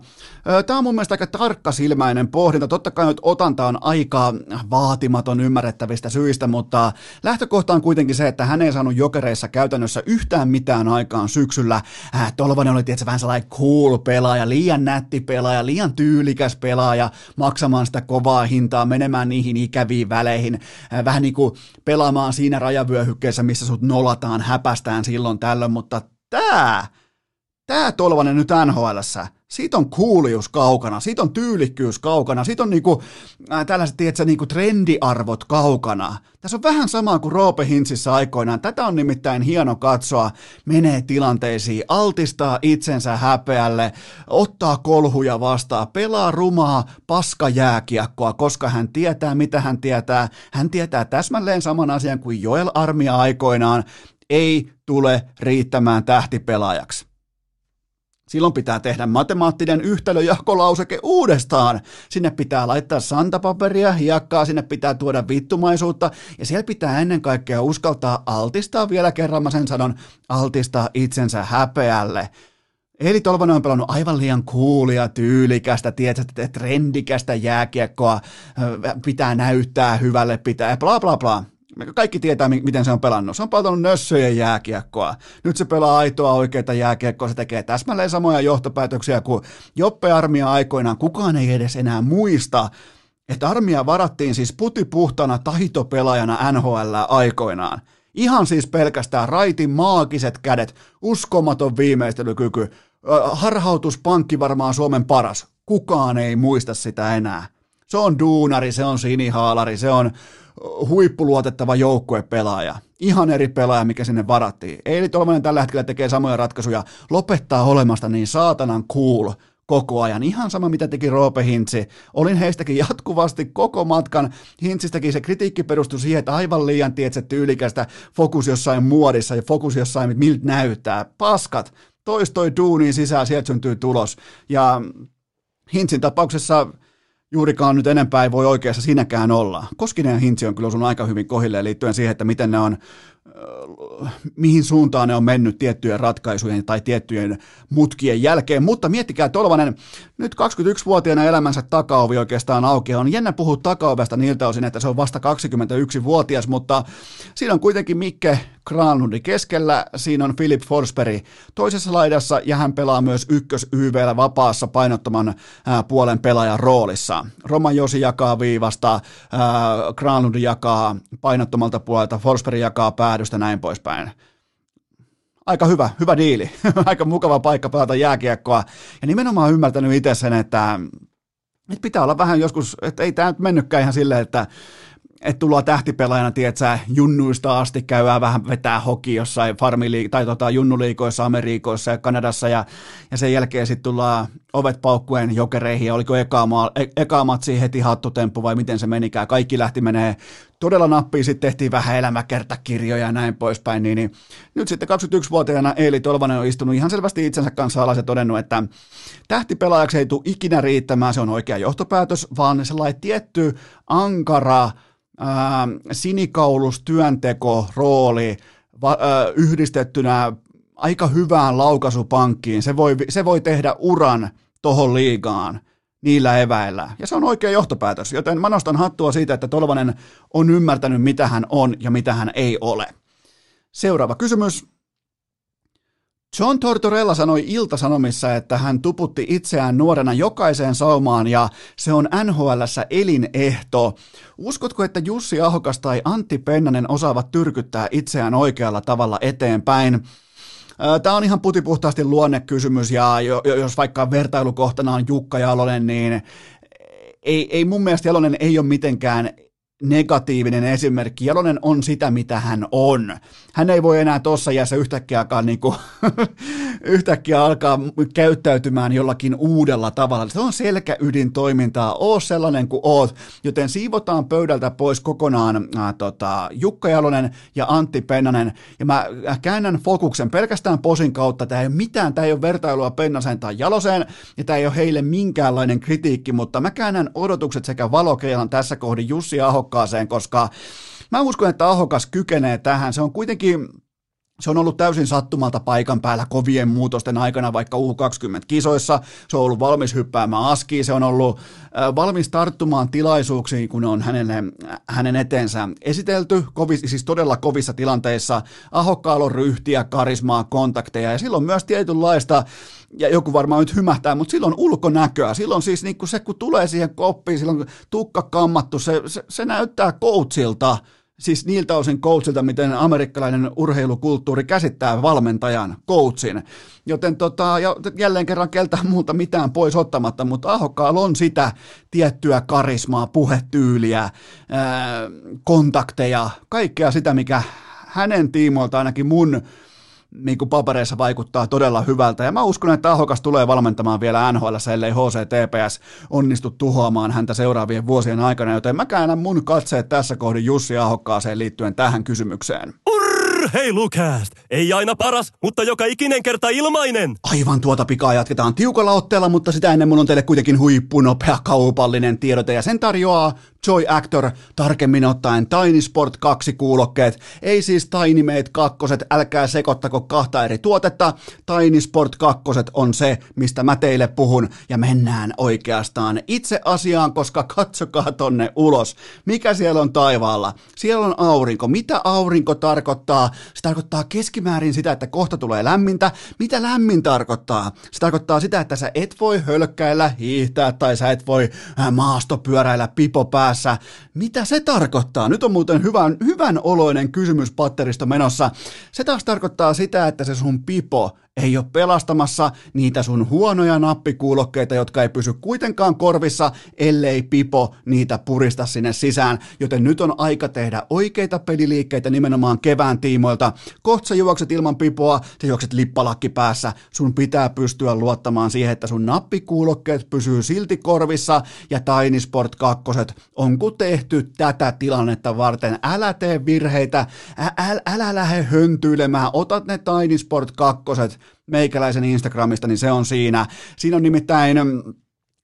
Tämä on mun mielestä aika tarkkasilmäinen pohdinta. Totta kai nyt otanta on aika vaatimaton ymmärrettävistä syistä, mutta lähtökohta on kuitenkin se, että hän ei saanut jokereissa käytännössä yhtään mitään aikaan syksyllä. Tolvanen oli tietysti vähän sellainen cool pelaaja, liian nätti pelaaja, liian tyylikäs pelaaja, maksamaan sitä kovaa hintaa, menemään niihin ikäviin väleihin, vähän niin kuin pelaamaan siinä rajavyöhykkeessä, missä sut nolataan, häpästään silloin tällöin, mutta tää, tää Tolvanen nyt nhl siitä on kuulius kaukana, siitä on tyylikkyys kaukana, siitä on niinku, äh, tällaiset tiedätkö, niinku trendiarvot kaukana. Tässä on vähän sama kuin Roope Hintsissä aikoinaan. Tätä on nimittäin hieno katsoa. Menee tilanteisiin, altistaa itsensä häpeälle, ottaa kolhuja vastaan, pelaa rumaa paskajääkiekkoa, koska hän tietää, mitä hän tietää. Hän tietää täsmälleen saman asian kuin Joel Armia aikoinaan. Ei tule riittämään tähtipelaajaksi. Silloin pitää tehdä matemaattinen yhtälöjahkolauseke uudestaan. Sinne pitää laittaa santapaperia, hiekkaa, sinne pitää tuoda vittumaisuutta ja siellä pitää ennen kaikkea uskaltaa altistaa vielä kerran, mä sen sanon, altistaa itsensä häpeälle. Eli Tolvanen on pelannut aivan liian kuulia, tyylikästä, tiedätkö, trendikästä jääkiekkoa, pitää näyttää hyvälle, pitää bla bla bla. Kaikki tietää, miten se on pelannut. Se on pelannut nössöjen jääkiekkoa. Nyt se pelaa aitoa oikeita jääkiekkoa. Se tekee täsmälleen samoja johtopäätöksiä kuin Joppe Armia aikoinaan. Kukaan ei edes enää muista, että Armia varattiin siis putipuhtana taitopelaajana NHL aikoinaan. Ihan siis pelkästään raitin maagiset kädet, uskomaton viimeistelykyky, harhautuspankki varmaan Suomen paras. Kukaan ei muista sitä enää. Se on duunari, se on sinihaalari, se on huippuluotettava joukkuepelaaja. Ihan eri pelaaja, mikä sinne varattiin. Eili Tolvanen tällä hetkellä tekee samoja ratkaisuja, lopettaa olemasta niin saatanan cool koko ajan. Ihan sama, mitä teki Roope Hintsi. Olin heistäkin jatkuvasti koko matkan. Hintsistäkin se kritiikki perustui siihen, että aivan liian tietsä tyylikästä fokus jossain muodissa ja fokus jossain, miltä näyttää. Paskat. Toistoi duuniin sisään, sieltä syntyy tulos. Ja Hintsin tapauksessa juurikaan nyt enempää ei voi oikeassa sinäkään olla. Koskinen ja Hintsi on kyllä osunut aika hyvin kohille liittyen siihen, että miten ne on mihin suuntaan ne on mennyt tiettyjen ratkaisujen tai tiettyjen mutkien jälkeen. Mutta miettikää Tolvanen, nyt 21-vuotiaana elämänsä takaovi oikeastaan auki. On jännä puhua takaovesta niiltä osin, että se on vasta 21-vuotias, mutta siinä on kuitenkin Mikke Granlundi keskellä, siinä on Philip Forsberg toisessa laidassa ja hän pelaa myös ykkös YVllä vapaassa painottoman ää, puolen pelaajan roolissa. Roman Josi jakaa viivasta, Granlundi jakaa painottomalta puolelta, Forsberg jakaa päädystä näin poispäin aika hyvä, hyvä diili, aika mukava paikka pelata jääkiekkoa. Ja nimenomaan ymmärtänyt itse sen, että, että pitää olla vähän joskus, että ei tämä nyt mennytkään ihan silleen, että että tullaan tähtipelaajana, tiedätkö, junnuista asti käydään vähän vetää hoki jossain farmili- tai tota, junnuliikoissa, Amerikoissa ja Kanadassa ja, ja sen jälkeen sitten tullaan ovet paukkuen jokereihin. Ja oliko eka, maa, e, eka matsi heti hattutemppu vai miten se menikään. Kaikki lähti menee todella nappiin, sitten tehtiin vähän elämäkertakirjoja ja näin poispäin, niin, niin nyt sitten 21-vuotiaana Eeli Tolvanen on istunut ihan selvästi itsensä kanssa alas ja todennut, että tähtipelaajaksi ei tule ikinä riittämään, se on oikea johtopäätös, vaan sellainen tietty ankara, ää, sinikaulus työnteko rooli va, ää, yhdistettynä aika hyvään laukaisupankkiin, se voi, se voi tehdä uran tohon liigaan niillä eväillä. Ja se on oikea johtopäätös, joten mä nostan hattua siitä, että Tolvanen on ymmärtänyt, mitä hän on ja mitä hän ei ole. Seuraava kysymys. John Tortorella sanoi Iltasanomissa, että hän tuputti itseään nuorena jokaiseen saumaan ja se on NHLssä elinehto. Uskotko, että Jussi Ahokas tai Antti Pennanen osaavat tyrkyttää itseään oikealla tavalla eteenpäin? Tämä on ihan putipuhtaasti luonnekysymys ja jos vaikka vertailukohtana on Jukka Jalonen, niin ei, ei mun mielestä Jalonen ei ole mitenkään negatiivinen esimerkki. Jalonen on sitä, mitä hän on. Hän ei voi enää tuossa jäässä yhtäkkiä alkaa, niin kuin, yhtäkkiä alkaa käyttäytymään jollakin uudella tavalla. Se on selkäydintoimintaa, oo sellainen kuin oot, joten siivotaan pöydältä pois kokonaan äh, tota, Jukka Jalonen ja Antti Pennanen, ja mä käännän fokuksen pelkästään posin kautta. Tämä ei ole mitään, tämä ei ole vertailua Pennaseen tai Jaloseen, ja tämä ei ole heille minkäänlainen kritiikki, mutta mä käännän odotukset sekä valokeilan tässä kohdin Jussi Aho Ahokkaaseen, koska mä uskon, että Ahokas kykenee tähän. Se on kuitenkin se on ollut täysin sattumalta paikan päällä kovien muutosten aikana, vaikka U20-kisoissa. Se on ollut valmis hyppäämään askiin, se on ollut valmis tarttumaan tilaisuuksiin, kun on hänelle, hänen eteensä esitelty, kovi, siis todella kovissa tilanteissa. Ahokkaalla on ryhtiä, karismaa, kontakteja ja silloin myös tietynlaista ja joku varmaan nyt hymähtää, mutta silloin ulkonäköä, silloin siis niin se, kun tulee siihen koppiin, silloin tukka kammattu, se, se, se näyttää coachilta, siis niiltä osin coachilta, miten amerikkalainen urheilukulttuuri käsittää valmentajan, coachin. Joten tota, ja jälleen kerran keltää muuta mitään pois ottamatta, mutta Ahokkaalla on sitä tiettyä karismaa, puhetyyliä, ää, kontakteja, kaikkea sitä, mikä hänen tiimoilta ainakin mun niin kuin papereissa vaikuttaa todella hyvältä. Ja mä uskon, että Ahokas tulee valmentamaan vielä NHL, ellei HCTPS onnistu tuhoamaan häntä seuraavien vuosien aikana, joten mä käännän mun katseet tässä kohdin Jussi Ahokkaaseen liittyen tähän kysymykseen. Urheilukääst! Ei aina paras, mutta joka ikinen kerta ilmainen! Aivan tuota pikaa jatketaan tiukalla otteella, mutta sitä ennen mun on teille kuitenkin huippunopea kaupallinen tiedote ja sen tarjoaa Joy Actor, tarkemmin ottaen Tiny Sport 2 kuulokkeet, ei siis Tiny Mate 2, älkää sekoittako kahta eri tuotetta, Tiny Sport 2 on se, mistä mä teille puhun, ja mennään oikeastaan itse asiaan, koska katsokaa tonne ulos, mikä siellä on taivaalla, siellä on aurinko, mitä aurinko tarkoittaa, se tarkoittaa keskimäärin sitä, että kohta tulee lämmintä, mitä lämmin tarkoittaa, se tarkoittaa sitä, että sä et voi hölkkäillä, hiihtää tai sä et voi äh, maastopyöräillä pipo päässä, päässä. Mitä se tarkoittaa? Nyt on muuten hyvän, hyvän oloinen kysymys patterista menossa. Se taas tarkoittaa sitä, että se sun pipo ei ole pelastamassa niitä sun huonoja nappikuulokkeita, jotka ei pysy kuitenkaan korvissa, ellei pipo niitä purista sinne sisään. Joten nyt on aika tehdä oikeita peliliikkeitä nimenomaan kevään tiimoilta. Kohta sä juokset ilman pipoa, sä juokset lippalakki päässä. Sun pitää pystyä luottamaan siihen, että sun nappikuulokkeet pysyy silti korvissa ja Tiny Sport 2 onko tehty tätä tilannetta varten. Älä tee virheitä, ä- älä, älä lähde höntyilemään, otat ne Tiny Sport 2 meikäläisen Instagramista, niin se on siinä. Siinä on nimittäin,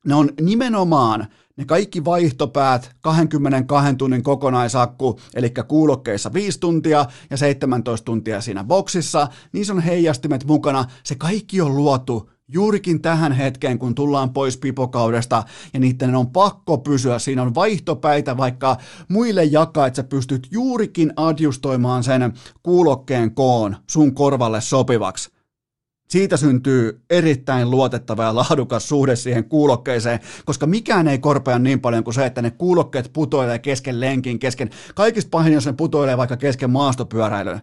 ne on nimenomaan ne kaikki vaihtopäät, 22 tunnin kokonaisakku, eli kuulokkeissa 5 tuntia ja 17 tuntia siinä boksissa, niissä on heijastimet mukana, se kaikki on luotu juurikin tähän hetkeen, kun tullaan pois pipokaudesta ja niiden on pakko pysyä. Siinä on vaihtopäitä vaikka muille jakaa, että sä pystyt juurikin adjustoimaan sen kuulokkeen koon sun korvalle sopivaksi siitä syntyy erittäin luotettava ja laadukas suhde siihen kuulokkeeseen, koska mikään ei korpea niin paljon kuin se, että ne kuulokkeet putoilee kesken lenkin, kesken, kaikista pahin, jos ne putoilee vaikka kesken maastopyöräilyn.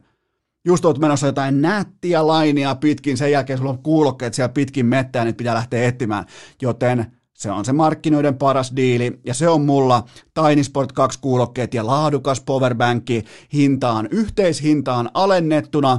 Just oot menossa jotain nättiä lainia pitkin, sen jälkeen sulla on kuulokkeet siellä pitkin mettää, niin pitää lähteä etsimään, joten se on se markkinoiden paras diili ja se on mulla Tiny Sport 2 kuulokkeet ja laadukas powerbankki hintaan, yhteishintaan alennettuna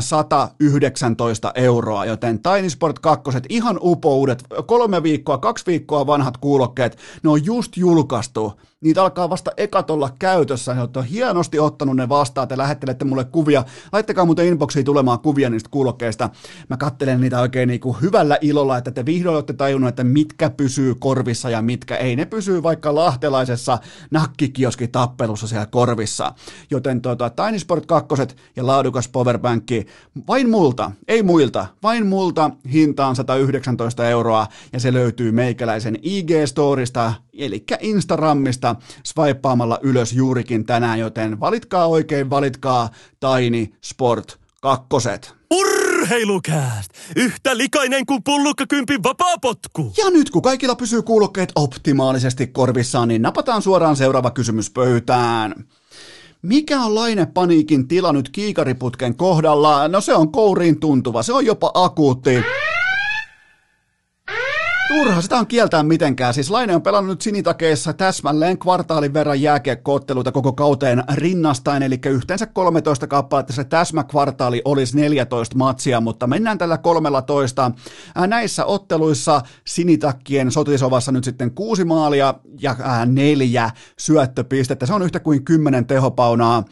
119 euroa, joten Tiny Sport 2, ihan upouudet, kolme viikkoa, kaksi viikkoa vanhat kuulokkeet, ne on just julkaistu niitä alkaa vasta ekat olla käytössä, ne olette hienosti ottanut ne vastaan, te lähettelette mulle kuvia, laittakaa muuten inboxiin tulemaan kuvia niistä kuulokkeista, mä kattelen niitä oikein niin kuin hyvällä ilolla, että te vihdoin olette tajunnut, että mitkä pysyy korvissa ja mitkä ei, ne pysyy vaikka lahtelaisessa nakkikioski-tappelussa siellä korvissa, joten tota, Tiny Sport 2 ja laadukas powerbankki, vain multa, ei muilta, vain multa hintaan 119 euroa, ja se löytyy meikäläisen IG-storista, eli Instagramista swipeaamalla ylös juurikin tänään, joten valitkaa oikein, valitkaa Tiny Sport kakkoset. Urheilukääst! Yhtä likainen kuin pullukkakympin vapaapotku! Ja nyt kun kaikilla pysyy kuulokkeet optimaalisesti korvissaan, niin napataan suoraan seuraava kysymys pöytään. Mikä on Laine Paniikin tila nyt kiikariputken kohdalla? No se on kouriin tuntuva, se on jopa akuutti. Turha sitä on kieltää mitenkään. Siis Laine on pelannut nyt sinitakeessa täsmälleen kvartaalin verran jääkiekkootteluita koko kauteen rinnastain, eli yhteensä 13 kappaletta se täsmäkvartaali olisi 14 matsia, mutta mennään tällä 13. Näissä otteluissa sinitakkien sotisovassa nyt sitten kuusi maalia ja neljä syöttöpistettä. Se on yhtä kuin kymmenen tehopaunaa.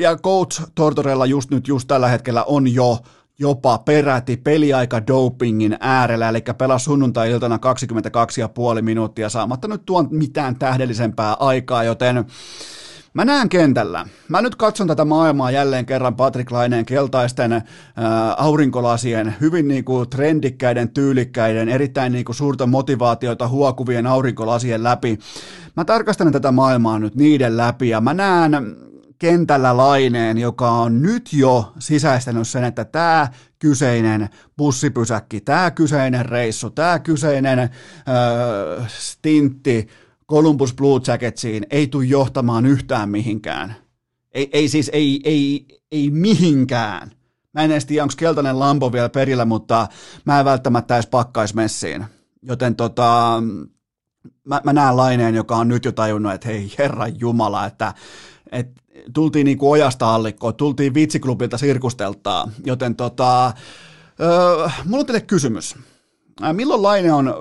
ja coach Tortorella just nyt just tällä hetkellä on jo jopa peräti peliaika dopingin äärellä, eli pelasi sunnuntai-iltana 22,5 minuuttia saamatta nyt tuon mitään tähdellisempää aikaa, joten Mä näen kentällä. Mä nyt katson tätä maailmaa jälleen kerran Patrick Laineen keltaisten äh, aurinkolasien, hyvin niinku trendikkäiden, tyylikkäiden, erittäin niinku suurta motivaatiota huokuvien aurinkolasien läpi. Mä tarkastelen tätä maailmaa nyt niiden läpi ja mä näen kentällä laineen, joka on nyt jo sisäistänyt sen, että tämä kyseinen bussipysäkki, tämä kyseinen reissu, tämä kyseinen öö, stintti Columbus Blue Jacketsiin ei tule johtamaan yhtään mihinkään. Ei, ei siis, ei, ei, ei mihinkään. Mä en edes tiedä, onko keltainen lampo vielä perillä, mutta mä en välttämättä edes pakkaisi messiin. Joten tota, mä, mä näen laineen, joka on nyt jo tajunnut, että hei herran jumala, että, että tultiin niin kuin ojasta allikkoon, tultiin vitsiklubilta sirkusteltaa, joten tota, öö, mulla on teille kysymys. Milloin Laine on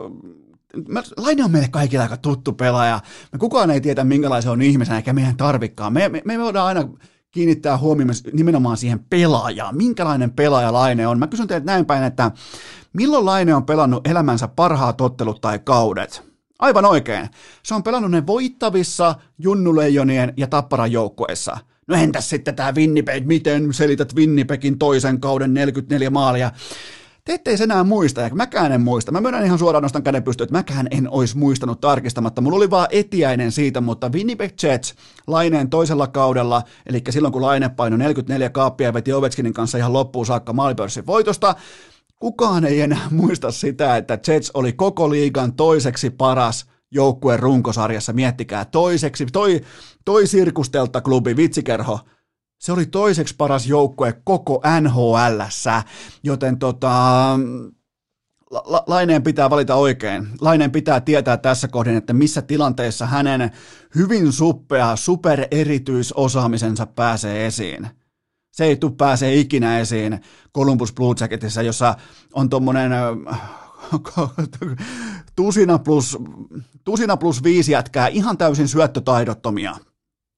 Laine on meille kaikille aika tuttu pelaaja. Me kukaan ei tiedä, minkälaisen on ihmisenä, eikä meidän tarvikkaan. Me, me, me voidaan aina kiinnittää huomioon nimenomaan siihen pelaajaan. Minkälainen pelaaja Laine on? Mä kysyn teiltä näin päin, että milloin Laine on pelannut elämänsä parhaat ottelut tai kaudet? Aivan oikein. Se on pelannut ne voittavissa Junnuleijonien ja Tapparan joukkueissa. No entäs sitten tämä Winnipeg, miten selität Winnipegin toisen kauden 44 maalia? Te ette enää muista, ja mäkään en muista. Mä myönnän ihan suoraan nostan käden pystyyn, että mäkään en olisi muistanut tarkistamatta. Mulla oli vaan etiäinen siitä, mutta Winnipeg Jets Laineen toisella kaudella, eli silloin kun Laine paino 44 kaappia ja veti Ovechkinin kanssa ihan loppuun saakka maalipörssin voitosta, kukaan ei enää muista sitä, että Jets oli koko liigan toiseksi paras joukkueen runkosarjassa. Miettikää, toiseksi, toi, toi sirkustelta klubi, vitsikerho, se oli toiseksi paras joukkue koko nhl joten tota, la, Laineen pitää valita oikein. Laineen pitää tietää tässä kohdin, että missä tilanteessa hänen hyvin suppea, supererityisosaamisensa pääsee esiin. Se ei tule pääsee ikinä esiin Columbus Blue Jacketissa, jossa on tuommoinen tusina plus, tusina plus viisi jätkää ihan täysin syöttötaidottomia –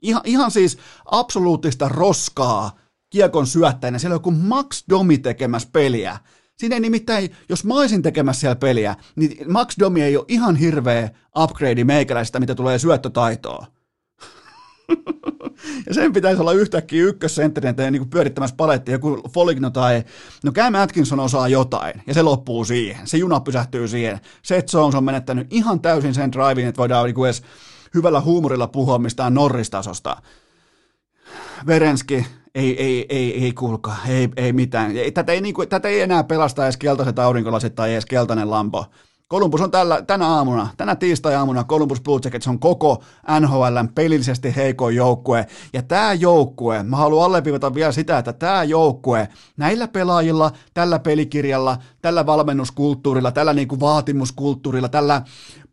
Ihan, ihan siis absoluuttista roskaa kiekon syöttäjänä. Siellä on joku Max Domi tekemässä peliä. Siinä ei nimittäin, jos mä olisin tekemässä siellä peliä, niin Max Domi ei ole ihan hirveä upgrade meikäläistä, mitä tulee syöttötaitoa. ja sen pitäisi olla yhtäkkiä ykkössentterin tai niin pyörittämässä palettia, joku Foligno tai, no Cam Atkinson osaa jotain, ja se loppuu siihen. Se juna pysähtyy siihen. Seth Jones on menettänyt ihan täysin sen drivin, että voidaan niin edes hyvällä huumorilla puhua mistään Norristasosta. Verenski, ei, ei, ei, ei kuulkaa, ei, ei mitään. Tätä ei, niin kuin, tätä ei enää pelasta edes keltaiset aurinkolasit tai edes keltainen lampo. Columbus on tällä, tänä aamuna, tänä tiistai-aamuna Columbus Blue Jackets on koko NHLn pelillisesti heikoin joukkue. Ja tämä joukkue, mä haluan alleviivata vielä sitä, että tämä joukkue näillä pelaajilla, tällä pelikirjalla, tällä valmennuskulttuurilla, tällä niinku vaatimuskulttuurilla, tällä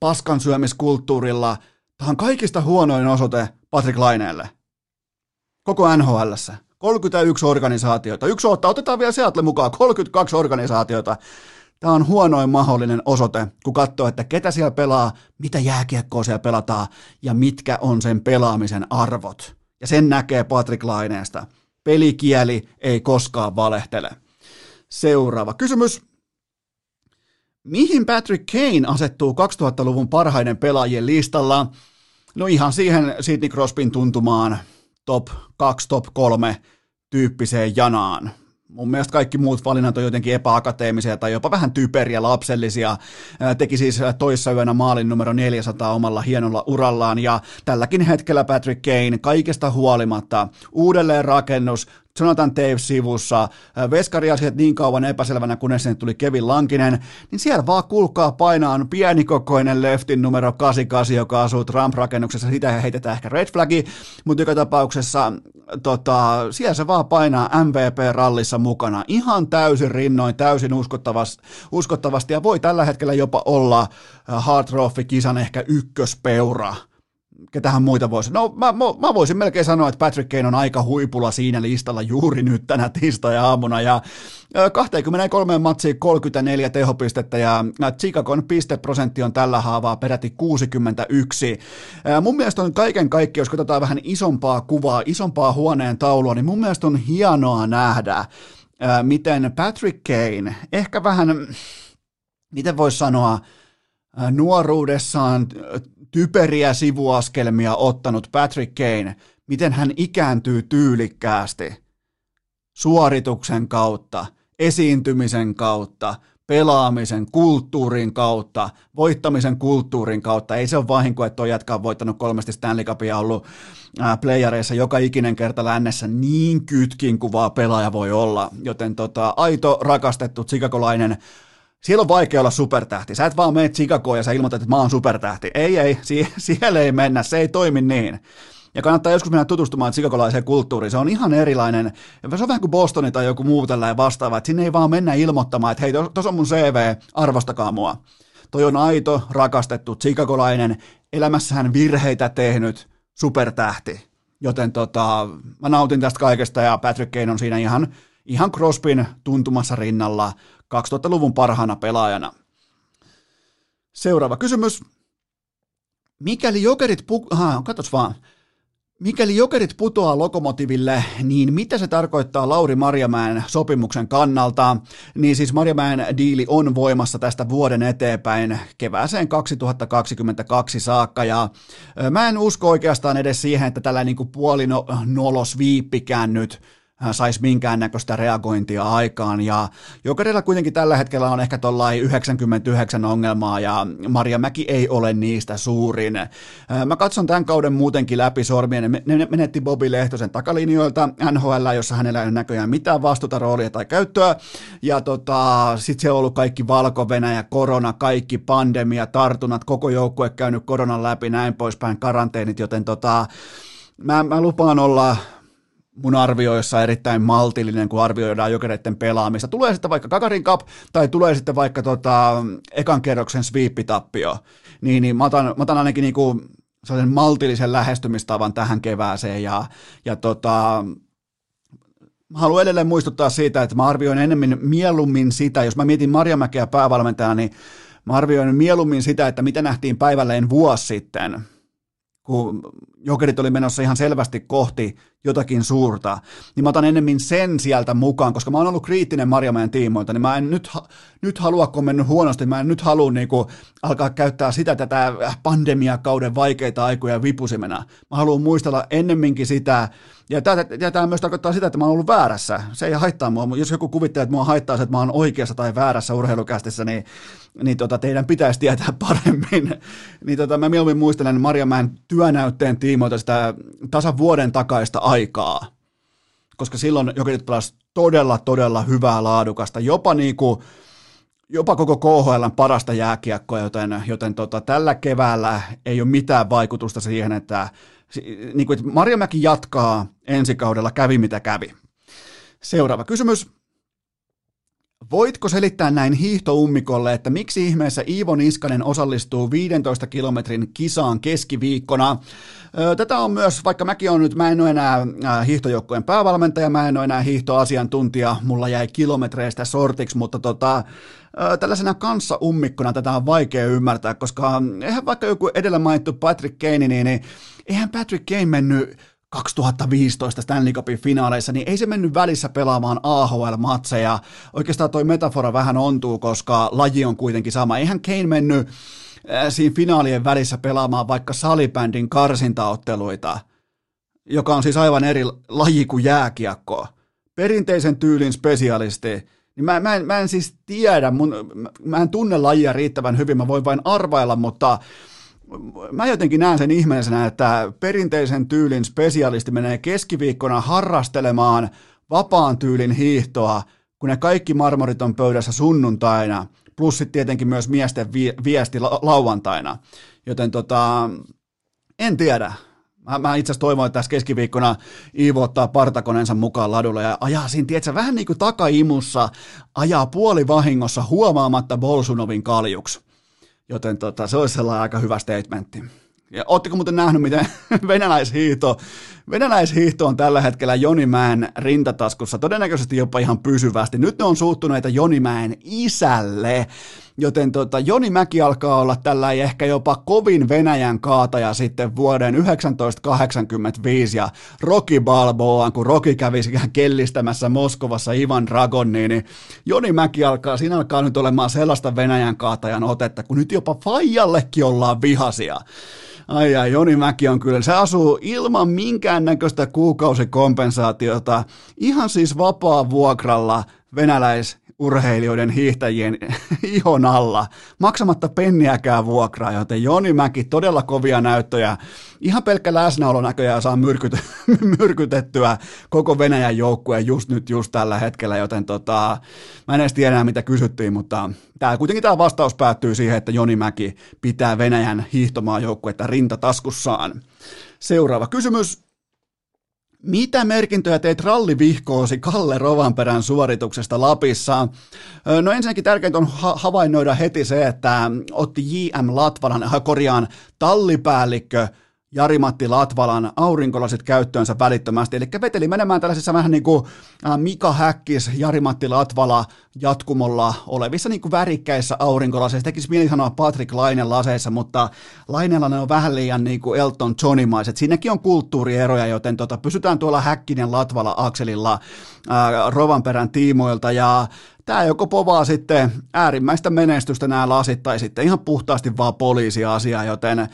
paskansyömiskulttuurilla – Tämä on kaikista huonoin osoite Patrick Laineelle. Koko nhl 31 organisaatiota. Yksi ottaa, otetaan vielä Seattle mukaan, 32 organisaatiota. Tämä on huonoin mahdollinen osoite, kun katsoo, että ketä siellä pelaa, mitä jääkiekkoa siellä pelataan ja mitkä on sen pelaamisen arvot. Ja sen näkee Patrick Laineesta. Pelikieli ei koskaan valehtele. Seuraava kysymys. Mihin Patrick Kane asettuu 2000-luvun parhaiden pelaajien listalla? No ihan siihen Sidney Crosbyn tuntumaan top 2, top 3 tyyppiseen janaan. Mun mielestä kaikki muut valinnat on jotenkin epäakateemisia tai jopa vähän typeriä, lapsellisia. Teki siis toissa yönä maalin numero 400 omalla hienolla urallaan ja tälläkin hetkellä Patrick Kane kaikesta huolimatta uudelleen rakennus, Jonathan Taves sivussa, veskariasiat niin kauan epäselvänä, kunnes sinne tuli Kevin Lankinen, niin siellä vaan kulkaa painaan pienikokoinen leftin numero 88, joka asuu Trump-rakennuksessa, sitä heitetään ehkä red flagi, mutta joka tapauksessa tota, siellä se vaan painaa MVP-rallissa mukana. Ihan täysin rinnoin, täysin uskottavasti, uskottavasti ja voi tällä hetkellä jopa olla Hard Trophy-kisan ehkä ykköspeura ketähän muita voisi. No mä, mä, mä voisin melkein sanoa, että Patrick Kane on aika huipulla siinä listalla juuri nyt tänä tiistai-aamuna ja 23 matsiin 34 tehopistettä ja Chicagon pisteprosentti on tällä haavaa peräti 61. Mun mielestä on kaiken kaikki, jos katsotaan vähän isompaa kuvaa, isompaa huoneen taulua, niin mun mielestä on hienoa nähdä, miten Patrick Kane, ehkä vähän, miten voisi sanoa, nuoruudessaan typeriä sivuaskelmia ottanut Patrick Kane, miten hän ikääntyy tyylikkäästi suorituksen kautta, esiintymisen kautta, pelaamisen kulttuurin kautta, voittamisen kulttuurin kautta. Ei se ole vahinko, että on voittanut kolmesti Stanley Cupia ollut playareissa joka ikinen kerta lännessä niin kytkin kuvaa pelaaja voi olla. Joten tota, aito, rakastettu tsikakolainen Siellä on vaikea olla supertähti. Sä et vaan mene Chicagoon ja sä ilmoitat, että mä oon supertähti. Ei, ei, sie- siellä ei mennä, se ei toimi niin. Ja kannattaa joskus mennä tutustumaan chicagolaiseen kulttuuriin. Se on ihan erilainen. Se on vähän kuin Bostoni tai joku muu tällainen vastaava, että sinne ei vaan mennä ilmoittamaan, että hei, tuossa on mun CV, arvostakaa mua. Toi on aito, rakastettu, chicagolainen, elämässähän virheitä tehnyt supertähti. Joten tota, mä nautin tästä kaikesta ja Patrick Kane on siinä ihan, ihan Crospin tuntumassa rinnalla 2000-luvun parhaana pelaajana. Seuraava kysymys. Mikäli jokerit, pu- Aha, vaan. Mikäli jokerit putoaa lokomotiville, niin mitä se tarkoittaa Lauri Marjamäen sopimuksen kannalta? Niin siis Marjamäen diili on voimassa tästä vuoden eteenpäin kevääseen 2022 saakka ja mä en usko oikeastaan edes siihen, että tällä niin kuin puolinolos viippikään nyt saisi minkäännäköistä reagointia aikaan. Ja Jokerilla kuitenkin tällä hetkellä on ehkä tuollain 99 ongelmaa ja Maria Mäki ei ole niistä suurin. Mä katson tämän kauden muutenkin läpi sormien. Ne menetti Bobby Lehtosen takalinjoilta NHL, jossa hänellä ei ole näköjään mitään vastuuta, roolia tai käyttöä. Ja tota, sitten se on ollut kaikki Valko-Venäjä, korona, kaikki pandemia, tartunnat, koko joukkue käynyt koronan läpi, näin poispäin, karanteenit, joten tota, mä, mä lupaan olla mun arvioissa erittäin maltillinen, kun arvioidaan jokereiden pelaamista. Tulee sitten vaikka Kakarin Cup tai tulee sitten vaikka tota, ekan kerroksen sweepitappio, niin, niin mä, otan, mä otan ainakin niinku sellaisen maltillisen lähestymistavan tähän kevääseen ja, ja tota, Mä haluan edelleen muistuttaa siitä, että mä arvioin enemmän mieluummin sitä, jos mä mietin Marjamäkeä päävalmentajana, niin mä arvioin mieluummin sitä, että mitä nähtiin päivälleen vuosi sitten, kun jokerit oli menossa ihan selvästi kohti jotakin suurta, niin mä otan enemmän sen sieltä mukaan, koska mä oon ollut kriittinen Marjamäen tiimoilta, niin mä en nyt, nyt halua, kun on mennyt huonosti, mä en nyt halua niin kuin, alkaa käyttää sitä tätä pandemiakauden vaikeita aikoja vipusimena. Mä haluan muistella ennemminkin sitä, ja tämä, myös tarkoittaa sitä, että mä oon ollut väärässä. Se ei haittaa mua. Jos joku kuvittelee, että mua haittaa se, että mä oon oikeassa tai väärässä urheilukästissä, niin, niin tota, teidän pitäisi tietää paremmin. niin tota, mä mieluummin muistelen Marjamäen työnäytteen tiimoilta sitä tasan vuoden takaista aikaa, koska silloin jokerit pelasi todella, todella hyvää laadukasta, jopa niin kuin, jopa koko KHL parasta jääkiekkoa, joten, joten tota, tällä keväällä ei ole mitään vaikutusta siihen, että, niin kuin, että Marjamäki jatkaa ensi kaudella kävi mitä kävi. Seuraava kysymys. Voitko selittää näin hiihtoummikolle, että miksi ihmeessä Iivo Niskanen osallistuu 15 kilometrin kisaan keskiviikkona? Tätä on myös, vaikka mäkin on nyt, mä en ole enää hiihtojoukkojen päävalmentaja, mä en ole enää hiihtoasiantuntija, mulla jäi kilometreistä sortiksi, mutta tota, tällaisena kanssa ummikkona tätä on vaikea ymmärtää, koska eihän vaikka joku edellä mainittu Patrick Kane, niin, niin eihän Patrick Kane mennyt 2015 Stanley Cupin finaaleissa, niin ei se mennyt välissä pelaamaan AHL-matseja. Oikeastaan toi metafora vähän ontuu, koska laji on kuitenkin sama. Eihän Kane mennyt äh, siinä finaalien välissä pelaamaan vaikka salibändin karsintaotteluita, joka on siis aivan eri laji kuin jääkiekko. Perinteisen tyylin spesialisti. Niin mä, mä, en, mä en siis tiedä, mun, mä en tunne lajia riittävän hyvin, mä voin vain arvailla, mutta mä jotenkin näen sen ihmeisenä, että perinteisen tyylin spesialisti menee keskiviikkona harrastelemaan vapaan tyylin hiihtoa, kun ne kaikki marmorit on pöydässä sunnuntaina, plus sitten tietenkin myös miesten vi- viesti la- lauantaina. Joten tota, en tiedä. Mä, mä itse asiassa toivon, että tässä keskiviikkona Iivo ottaa partakonensa mukaan ladulle ja ajaa siinä, tiedätkö, vähän niin kuin takaimussa, ajaa puoli vahingossa huomaamatta Bolsunovin kaljuksi. Joten tota, se olisi sellainen aika hyvä statementti. Ja ootteko muuten nähnyt, miten venäläishiihto, venäläishiihto on tällä hetkellä Jonimäen rintataskussa, todennäköisesti jopa ihan pysyvästi. Nyt ne on suuttuneita Jonimäen isälle, joten tota, Joni Mäki alkaa olla tällä ehkä jopa kovin Venäjän kaataja sitten vuoden 1985 ja Rocky Balboa, kun Rocky kävi kellistämässä Moskovassa Ivan Dragonin, niin Joni Mäki alkaa, siinä alkaa nyt olemaan sellaista Venäjän kaatajan otetta, kun nyt jopa Fajallekin ollaan vihasia. Ai ai, Joni Mäki on kyllä, se asuu ilman minkäännäköistä kuukausikompensaatiota, ihan siis vapaa vuokralla venäläis urheilijoiden hiihtäjien ihon alla, maksamatta penniäkään vuokraa, joten Joni Mäki todella kovia näyttöjä. Ihan pelkkä läsnäolo näköjään saa myrkyt, myrkytettyä koko Venäjän joukkueen just nyt, just tällä hetkellä, joten tota, mä en edes tiedä mitä kysyttiin, mutta tää, kuitenkin tämä vastaus päättyy siihen, että Joni Mäki pitää Venäjän hiihtomaa joukkuetta rintataskussaan. Seuraava kysymys. Mitä merkintöjä teit rallivihkoosi Kalle Rovanperän suorituksesta Lapissa? No ensinnäkin tärkeintä on havainnoida heti se, että otti JM Latvalan, korjaan tallipäällikkö Jari-Matti Latvalan aurinkolasit käyttöönsä välittömästi. Eli veteli menemään tällaisissa vähän niin kuin Mika Häkkis, Jari-Matti Latvala jatkumolla olevissa niin kuin värikkäissä aurinkolaseissa. Tekisi mieli sanoa Patrick Lainen laseissa, mutta Lainella ne on vähän liian niin kuin Elton Johnimaiset. Siinäkin on kulttuurieroja, joten tota, pysytään tuolla Häkkinen Latvala akselilla ää, Rovanperän tiimoilta ja tämä joko povaa sitten äärimmäistä menestystä nämä lasit tai sitten ihan puhtaasti vaan poliisiasia, joten öö,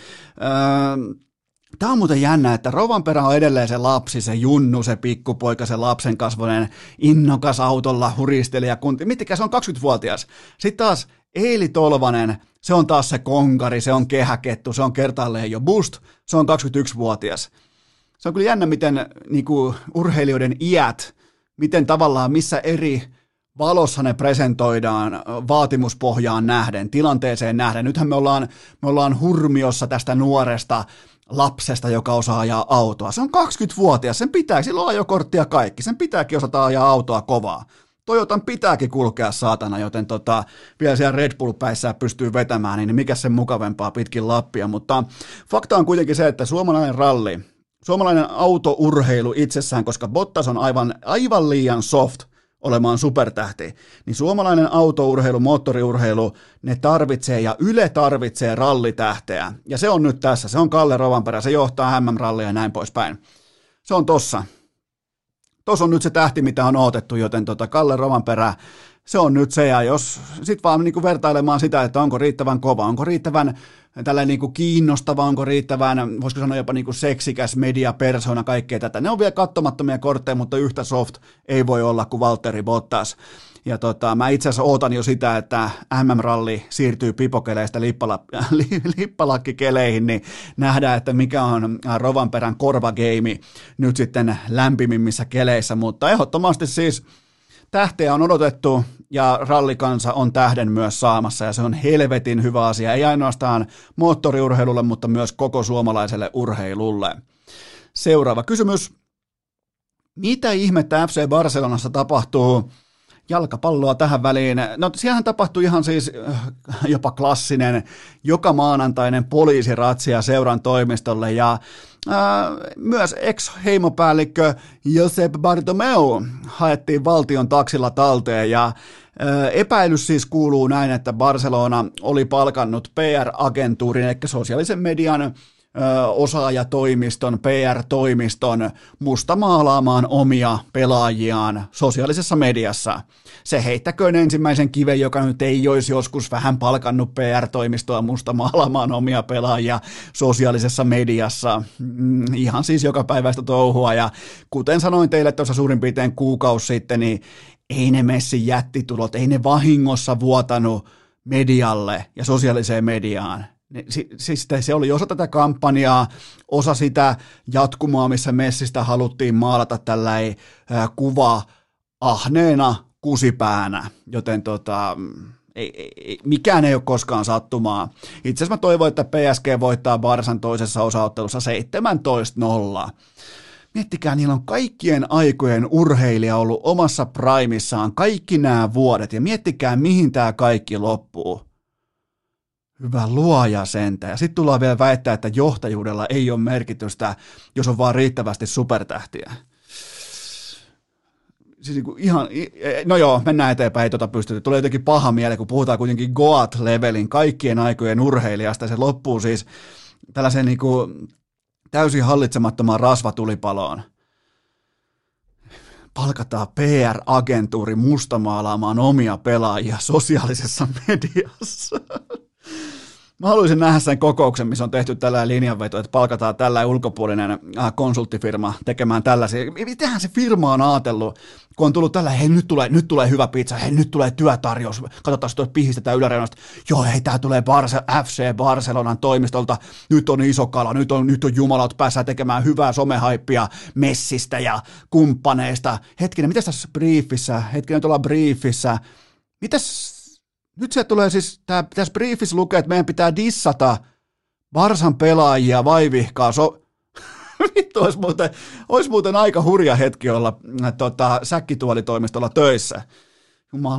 Tämä on muuten jännä, että Rovanperä on edelleen se lapsi, se junnu, se pikkupoika, se lapsen kasvoinen innokas autolla huristelija. Kunti. Mittikä se on 20-vuotias. Sitten taas Eili Tolvanen, se on taas se konkari, se on kehäkettu, se on kertaalleen jo boost, se on 21-vuotias. Se on kyllä jännä, miten niin kuin, urheilijoiden iät, miten tavallaan missä eri valossa ne presentoidaan vaatimuspohjaan nähden, tilanteeseen nähden. Nythän me ollaan, me ollaan hurmiossa tästä nuoresta lapsesta, joka osaa ajaa autoa. Se on 20-vuotias, sen pitää, sillä on ajokortti ja kaikki, sen pitääkin osata ajaa autoa kovaa. Toyotan pitääkin kulkea saatana, joten tota, vielä siellä Red Bull-päissä pystyy vetämään, niin mikä sen mukavempaa pitkin Lappia. Mutta fakta on kuitenkin se, että suomalainen ralli, suomalainen autourheilu itsessään, koska Bottas on aivan, aivan liian soft – olemaan supertähti, niin suomalainen autourheilu, moottoriurheilu, ne tarvitsee ja Yle tarvitsee rallitähteä. Ja se on nyt tässä, se on Kalle Rovanperä, se johtaa MM-rallia ja näin poispäin. Se on tossa. Tuossa on nyt se tähti, mitä on odotettu, joten tota Kalle Rovanperä, se on nyt se, ja jos sitten vaan niin kuin vertailemaan sitä, että onko riittävän kova, onko riittävän tällä niin kuin kiinnostava, onko riittävän, voisiko sanoa jopa niin kuin seksikäs mediapersona, kaikkea tätä. Ne on vielä katsomattomia kortteja, mutta yhtä soft ei voi olla kuin Valtteri Bottas. Ja tota, mä itse asiassa ootan jo sitä, että MM-ralli siirtyy pipokeleistä lippala, lippalakkikeleihin, niin nähdään, että mikä on Rovanperän korvageimi nyt sitten lämpimimmissä keleissä, mutta ehdottomasti siis tähteä on odotettu ja rallikansa on tähden myös saamassa ja se on helvetin hyvä asia, ei ainoastaan moottoriurheilulle, mutta myös koko suomalaiselle urheilulle. Seuraava kysymys. Mitä ihmettä FC Barcelonassa tapahtuu jalkapalloa tähän väliin. No siellähän tapahtui ihan siis äh, jopa klassinen joka maanantainen poliisiratsia seuran toimistolle ja myös ex-heimopäällikkö Josep Bartomeu haettiin valtion taksilla talteen ja epäilys siis kuuluu näin, että Barcelona oli palkannut PR-agentuurin, eli sosiaalisen median osaajatoimiston, PR-toimiston mustamaalaamaan omia pelaajiaan sosiaalisessa mediassa. Se heittäköön ensimmäisen kiven, joka nyt ei olisi joskus vähän palkannut PR-toimistoa mustamaalaamaan omia pelaajia sosiaalisessa mediassa. Mm, ihan siis joka päivästä touhua ja kuten sanoin teille tuossa suurin piirtein kuukausi sitten, niin ei ne Messin jättitulot, ei ne vahingossa vuotanut medialle ja sosiaaliseen mediaan siis se oli osa tätä kampanjaa, osa sitä jatkumoa, missä Messistä haluttiin maalata tällainen kuva ahneena kusipäänä, joten tota, ei, ei, mikään ei ole koskaan sattumaa. Itse asiassa mä toivon, että PSG voittaa Barsan toisessa osaottelussa 17-0. Miettikää, niillä on kaikkien aikojen urheilija ollut omassa primissaan kaikki nämä vuodet, ja miettikää, mihin tämä kaikki loppuu. Hyvä luoja sentä. Ja sitten tullaan vielä väittää, että johtajuudella ei ole merkitystä, jos on vaan riittävästi supertähtiä. Siis niin ihan, no joo, mennään eteenpäin, ei tota pystytä. Tulee jotenkin paha mieli, kun puhutaan kuitenkin Goat-levelin kaikkien aikojen urheilijasta. Se loppuu siis tällaiseen niin kuin täysin hallitsemattomaan rasvatulipaloon palkataan PR-agentuuri mustamaalaamaan omia pelaajia sosiaalisessa mediassa. Mä haluaisin nähdä sen kokouksen, missä on tehty tällä linjanveto, että palkataan tällä ulkopuolinen äh, konsulttifirma tekemään tällaisia. Mitähän se firma on ajatellut, kun on tullut tällä, hei nyt tulee, nyt tulee hyvä pizza, hei nyt tulee työtarjous, katsotaan, jos pihistetään yläreunasta, joo hei tää tulee Barce- FC Barcelonan toimistolta, nyt on iso kala, nyt on, nyt on jumalat päässä tekemään hyvää somehaippia Messistä ja kumppaneista. Hetkinen, mitä tässä briefissä, hetkinen, nyt ollaan briefissä, mitäs nyt se tulee siis, tää, tässä briefissä lukee, että meidän pitää dissata Varsan pelaajia vaivihkaa. So, vittu, olisi muuten, olisi muuten aika hurja hetki olla äh, tota, säkkituolitoimistolla töissä.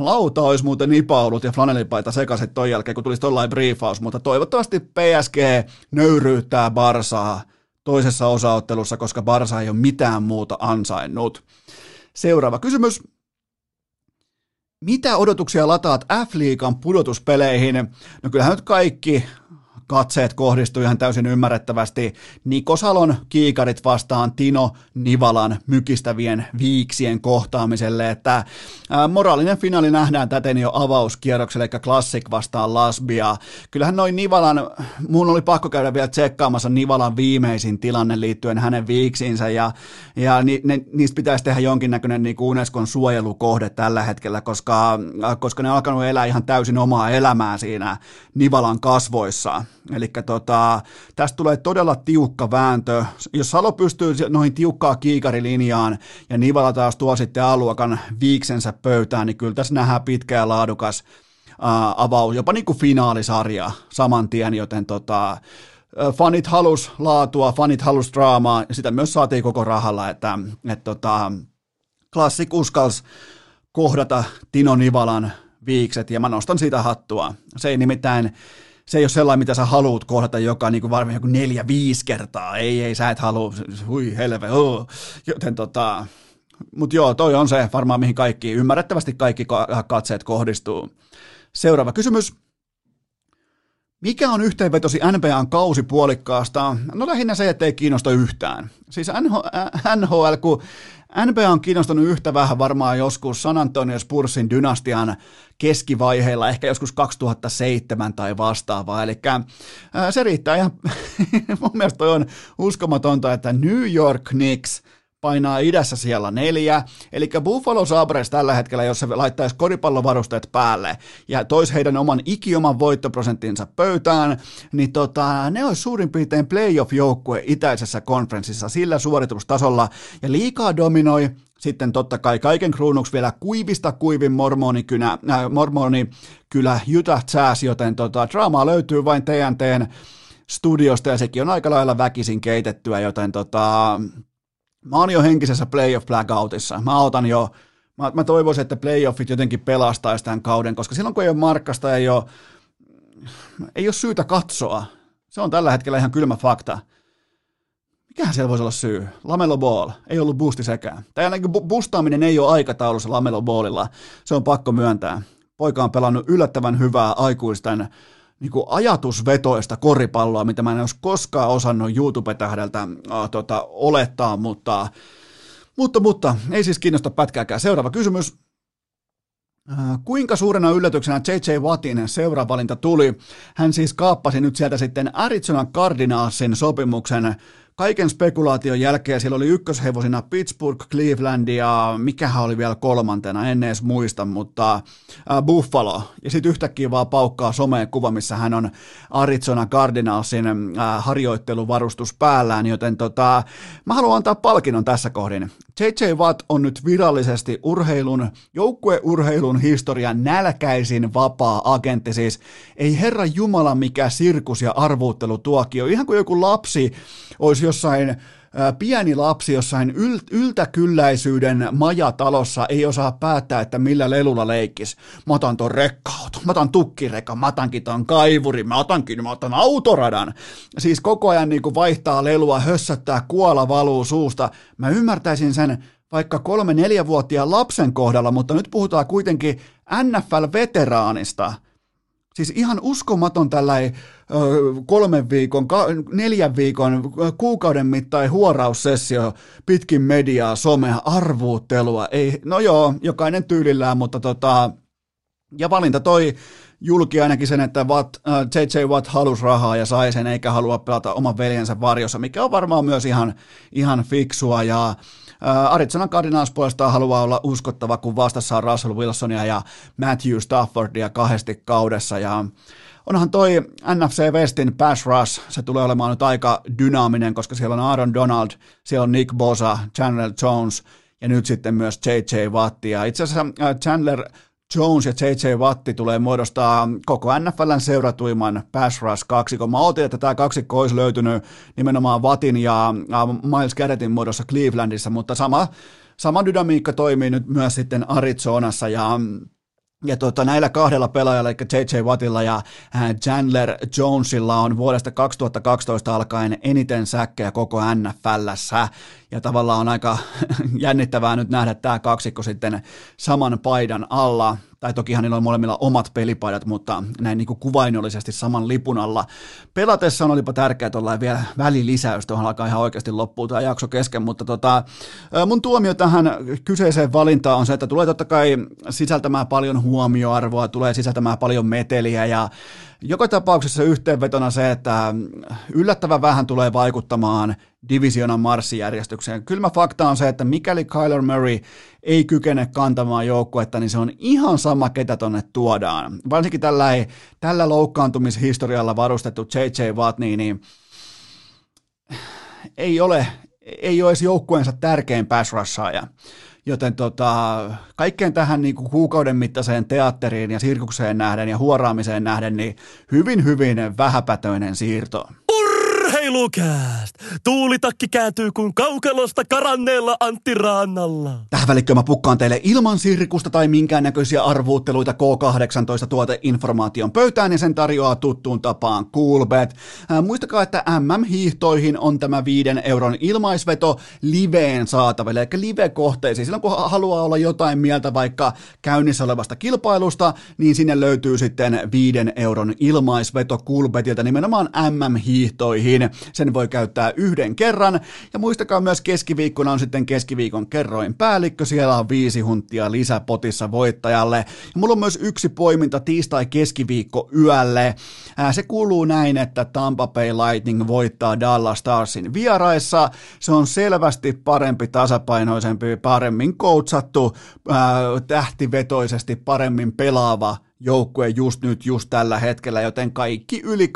lauta olisi muuten nipaulut ja flanelipaita sekaisin ton jälkeen, kun tulisi tollain briefaus, mutta toivottavasti PSG nöyryyttää Barsaa toisessa osaottelussa, koska Barsa ei ole mitään muuta ansainnut. Seuraava kysymys. Mitä odotuksia lataat F-liigan pudotuspeleihin? No kyllähän nyt kaikki katseet kohdistui ihan täysin ymmärrettävästi Nikosalon kiikarit vastaan Tino Nivalan mykistävien viiksien kohtaamiselle, että moraalinen finaali nähdään täten jo avauskierrokselle, eli Classic vastaan Lasbia. Kyllähän noin Nivalan, mun oli pakko käydä vielä tsekkaamassa Nivalan viimeisin tilanne liittyen hänen viiksiinsä, ja, ja ni, ne, niistä pitäisi tehdä jonkinnäköinen niin Unescon suojelukohde tällä hetkellä, koska, koska ne on alkanut elää ihan täysin omaa elämää siinä Nivalan kasvoissa. Eli tota, tästä tulee todella tiukka vääntö. Jos Salo pystyy noihin tiukkaa kiikarilinjaan ja Nivala taas tuo sitten aluakan viiksensä pöytään, niin kyllä tässä nähdään pitkä ja laadukas uh, avaus, jopa niin kuin finaalisarja saman tien, joten tota, fanit halus laatua, fanit halus draamaa, ja sitä myös saatiin koko rahalla, että et tota, klassik uskals kohdata Tino Nivalan viikset, ja mä nostan siitä hattua. Se ei nimittäin se ei ole sellainen, mitä sä haluat kohdata joka niin kuin varmaan joku neljä, viisi kertaa. Ei, ei, sä et halua, hui helve, oh. joten tota, mutta joo, toi on se varmaan mihin kaikki, ymmärrettävästi kaikki katseet kohdistuu. Seuraava kysymys. Mikä on yhteenvetosi NBAn kausipuolikkaasta? No lähinnä se, että ei kiinnosta yhtään. Siis NHL, kun NBA on kiinnostanut yhtä vähän varmaan joskus San Antonio Spursin dynastian keskivaiheilla, ehkä joskus 2007 tai vastaavaa, eli se riittää ihan, mun mielestä toi on uskomatonta, että New York Knicks – painaa idässä siellä neljä, eli Buffalo Sabres tällä hetkellä, jos se laittaisi koripallovarusteet päälle ja tois heidän oman ikioman voittoprosenttinsa pöytään, niin tota, ne olisi suurin piirtein playoff-joukkue itäisessä konferenssissa sillä suoritustasolla, ja liikaa dominoi sitten totta kai kaiken kruunuksi vielä kuivista kuivin mormonikynä, äh, mormonikylä Utah Jazz, joten tota, draamaa löytyy vain TNTn studiosta ja sekin on aika lailla väkisin keitettyä, joten tota, mä oon jo henkisessä playoff blackoutissa. Mä otan jo, mä, mä toivoisin, että playoffit jotenkin pelastaisi tämän kauden, koska silloin kun ei ole markkasta, ei ole, ei ole syytä katsoa. Se on tällä hetkellä ihan kylmä fakta. Mikähän siellä voisi olla syy? Lamelo Ball. Ei ollut boosti sekään. Tai ainakin bustaaminen ei ole aikataulussa Lamelo Ballilla. Se on pakko myöntää. Poika on pelannut yllättävän hyvää aikuisten niin kuin ajatusvetoista koripalloa, mitä mä en olisi koskaan osannut YouTube-tähdeltä äh, tota, olettaa, mutta, mutta, mutta ei siis kiinnosta pätkääkään. Seuraava kysymys. Kuinka suurena yllätyksenä J.J. Wattin seuravalinta tuli? Hän siis kaappasi nyt sieltä sitten Arizona Cardinalsin sopimuksen kaiken spekulaation jälkeen siellä oli ykköshevosina Pittsburgh, Cleveland ja mikähän oli vielä kolmantena, en edes muista, mutta äh, Buffalo. Ja sitten yhtäkkiä vaan paukkaa someen kuva, missä hän on Arizona Cardinalsin äh, harjoitteluvarustus päällään, joten tota, mä haluan antaa palkinnon tässä kohdin. JJ Watt on nyt virallisesti urheilun, joukkueurheilun historian nälkäisin vapaa agentti, siis ei herra Jumala mikä sirkus ja arvuuttelutuokio, ihan kuin joku lapsi olisi jossain pieni lapsi jossain yl- yltäkylläisyyden majatalossa ei osaa päättää, että millä lelulla leikkis. Mä otan ton rekkauto, mä otan tukkirekan, mä otankin ton kaivuri, mä otankin, mä otan autoradan. Siis koko ajan niin kuin vaihtaa lelua, hössöttää, kuola valuu suusta. Mä ymmärtäisin sen vaikka kolme-neljävuotiaan lapsen kohdalla, mutta nyt puhutaan kuitenkin NFL-veteraanista – Siis ihan uskomaton tällainen kolmen viikon, neljän viikon, kuukauden mittain huoraussessio pitkin mediaa, somea, arvuuttelua. Ei, no joo, jokainen tyylillään, mutta tota, Ja valinta toi julki ainakin sen, että Watt, JJ Watt halusi rahaa ja sai sen, eikä halua pelata oman veljensä varjossa, mikä on varmaan myös ihan, ihan fiksua. Ja Arizona Cardinals puolestaan haluaa olla uskottava, kun vastassa on Russell Wilsonia ja Matthew Staffordia kahdesti kaudessa. Ja onhan toi NFC Westin pass rush, se tulee olemaan nyt aika dynaaminen, koska siellä on Aaron Donald, siellä on Nick Bosa, Chandler Jones ja nyt sitten myös JJ Watt. Ja itse asiassa äh, Chandler Jones ja JJ Watti tulee muodostaa koko NFLn seuratuimman pass rush kaksikon. Mä ootin, että tämä kaksikko olisi löytynyt nimenomaan Wattin ja Miles Garrettin muodossa Clevelandissa, mutta sama, sama dynamiikka toimii nyt myös sitten Arizonassa ja ja tuota, näillä kahdella pelaajalla, eli J.J. Wattilla ja äh, Chandler Jonesilla on vuodesta 2012 alkaen eniten säkkejä koko NFLssä. Ja tavallaan on aika jännittävää nyt nähdä tämä kaksikko sitten saman paidan alla tai tokihan niillä on molemmilla omat pelipaidat, mutta näin niin kuin kuvainnollisesti saman lipun alla. Pelatessa on olipa tärkeää olla vielä välilisäys, tuohon alkaa ihan oikeasti loppua tämä jakso kesken, mutta tota, mun tuomio tähän kyseiseen valintaan on se, että tulee totta kai sisältämään paljon huomioarvoa, tulee sisältämään paljon meteliä ja joka tapauksessa yhteenvetona se, että yllättävän vähän tulee vaikuttamaan divisionan marssijärjestykseen. Kylmä fakta on se, että mikäli Kyler Murray ei kykene kantamaan joukkuetta, niin se on ihan sama, ketä tonne tuodaan. Varsinkin tällä, tällä loukkaantumishistorialla varustettu J.J. Watt, niin, niin ei ole, ei ole edes joukkueensa tärkein pass rushaaja. Joten tota, kaikkeen tähän niin kuin kuukauden mittaiseen teatteriin ja sirkukseen nähden ja huoraamiseen nähden, niin hyvin hyvin vähäpätöinen siirto. Urheilukääst! Tuulitakki kääntyy kuin kaukalosta karanneella Antti Raannalla. Tähän välikköön mä pukkaan teille ilman sirkusta tai minkäännäköisiä arvuutteluita K18 tuoteinformaation pöytään ja sen tarjoaa tuttuun tapaan Coolbet. Äh, muistakaa, että MM-hiihtoihin on tämä viiden euron ilmaisveto liveen saataville, eli live-kohteisiin. Silloin kun haluaa olla jotain mieltä vaikka käynnissä olevasta kilpailusta, niin sinne löytyy sitten viiden euron ilmaisveto Coolbetilta nimenomaan MM-hiihtoihin. Sen voi käyttää yhden kerran. Ja muistakaa myös keskiviikkona on sitten keskiviikon kerroin päällikkö. Siellä on viisi huntia lisäpotissa voittajalle. Ja mulla on myös yksi poiminta tiistai-keskiviikko yölle. Se kuuluu näin, että Tampa Bay Lightning voittaa Dallas Starsin vieraissa. Se on selvästi parempi, tasapainoisempi, paremmin coachattu, tähtivetoisesti paremmin pelaava joukkue just nyt, just tällä hetkellä, joten kaikki yli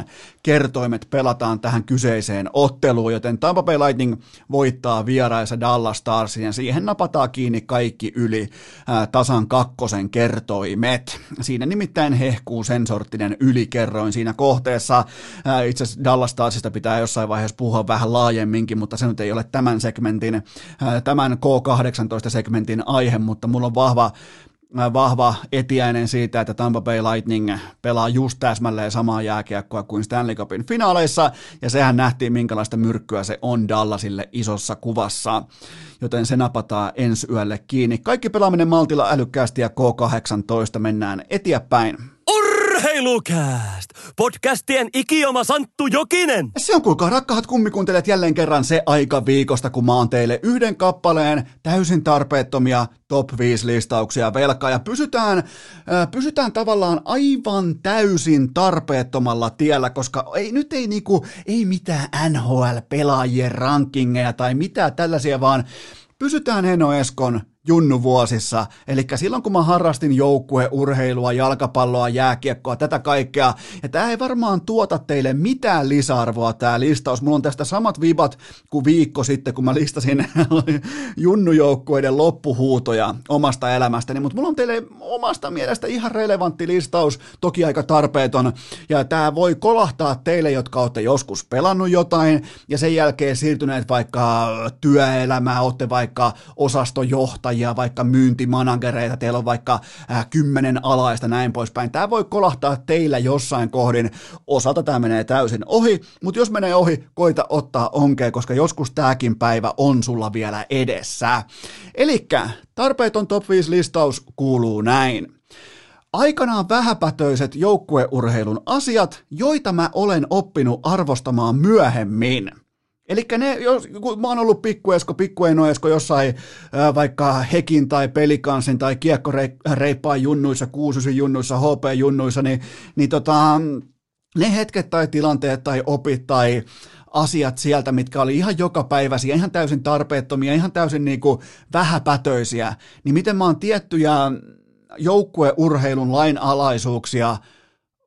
2.00 kertoimet pelataan tähän kyseiseen otteluun, joten Tampa Bay Lightning voittaa vieraissa Dallas Starsin ja siihen napataan kiinni kaikki yli ää, tasan kakkosen kertoimet. Siinä nimittäin hehkuu sen sorttinen ylikerroin siinä kohteessa. Itse asiassa Dallas Starsista pitää jossain vaiheessa puhua vähän laajemminkin, mutta se nyt ei ole tämän segmentin, ää, tämän K18-segmentin aihe, mutta mulla on vahva vahva etiäinen siitä, että Tampa Bay Lightning pelaa just täsmälleen samaa jääkiekkoa kuin Stanley Cupin finaaleissa, ja sehän nähtiin, minkälaista myrkkyä se on Dallasille isossa kuvassa, joten se napataan ensi yölle kiinni. Kaikki pelaaminen maltilla älykkäästi ja K18 mennään eteenpäin. Urheilukääst! Podcastien ikioma Santtu Jokinen! Se on kuulkaa rakkaat kummikuuntelijat jälleen kerran se aika viikosta, kun mä oon teille yhden kappaleen täysin tarpeettomia top 5 listauksia velkaa ja pysytään, äh, pysytään tavallaan aivan täysin tarpeettomalla tiellä, koska ei, nyt ei, niinku, ei mitään NHL-pelaajien rankingeja tai mitään tällaisia, vaan pysytään Eno Eskon junnuvuosissa. Eli silloin kun mä harrastin joukkueurheilua, jalkapalloa, jääkiekkoa, tätä kaikkea. Ja tämä ei varmaan tuota teille mitään lisäarvoa tämä listaus. Mulla on tästä samat vibat kuin viikko sitten, kun mä listasin junnujoukkueiden loppuhuutoja omasta elämästäni. Mutta mulla on teille omasta mielestä ihan relevantti listaus, toki aika tarpeeton. Ja tämä voi kolahtaa teille, jotka olette joskus pelannut jotain ja sen jälkeen siirtyneet vaikka työelämään, olette vaikka osastojohtajia johtajia, vaikka myyntimanagereita, teillä on vaikka äh, kymmenen alaista näin poispäin. Tämä voi kolahtaa teillä jossain kohdin. Osalta tämä menee täysin ohi, mutta jos menee ohi, koita ottaa onkeen, koska joskus tämäkin päivä on sulla vielä edessä. Elikkä tarpeeton top 5 listaus kuuluu näin. Aikanaan vähäpätöiset joukkueurheilun asiat, joita mä olen oppinut arvostamaan myöhemmin. Eli ne, jos, kun mä oon ollut pikkuesko, pikkuenoesko jossain ää, vaikka Hekin tai Pelikansin tai Kiekko-reippaan junnuissa, Kuususin junnuissa, HP-junnuissa, niin, niin tota, ne hetket tai tilanteet tai opit tai asiat sieltä, mitkä oli ihan joka päiväisiä, ihan täysin tarpeettomia, ihan täysin niin kuin vähäpätöisiä, niin miten mä oon tiettyjä joukkueurheilun lainalaisuuksia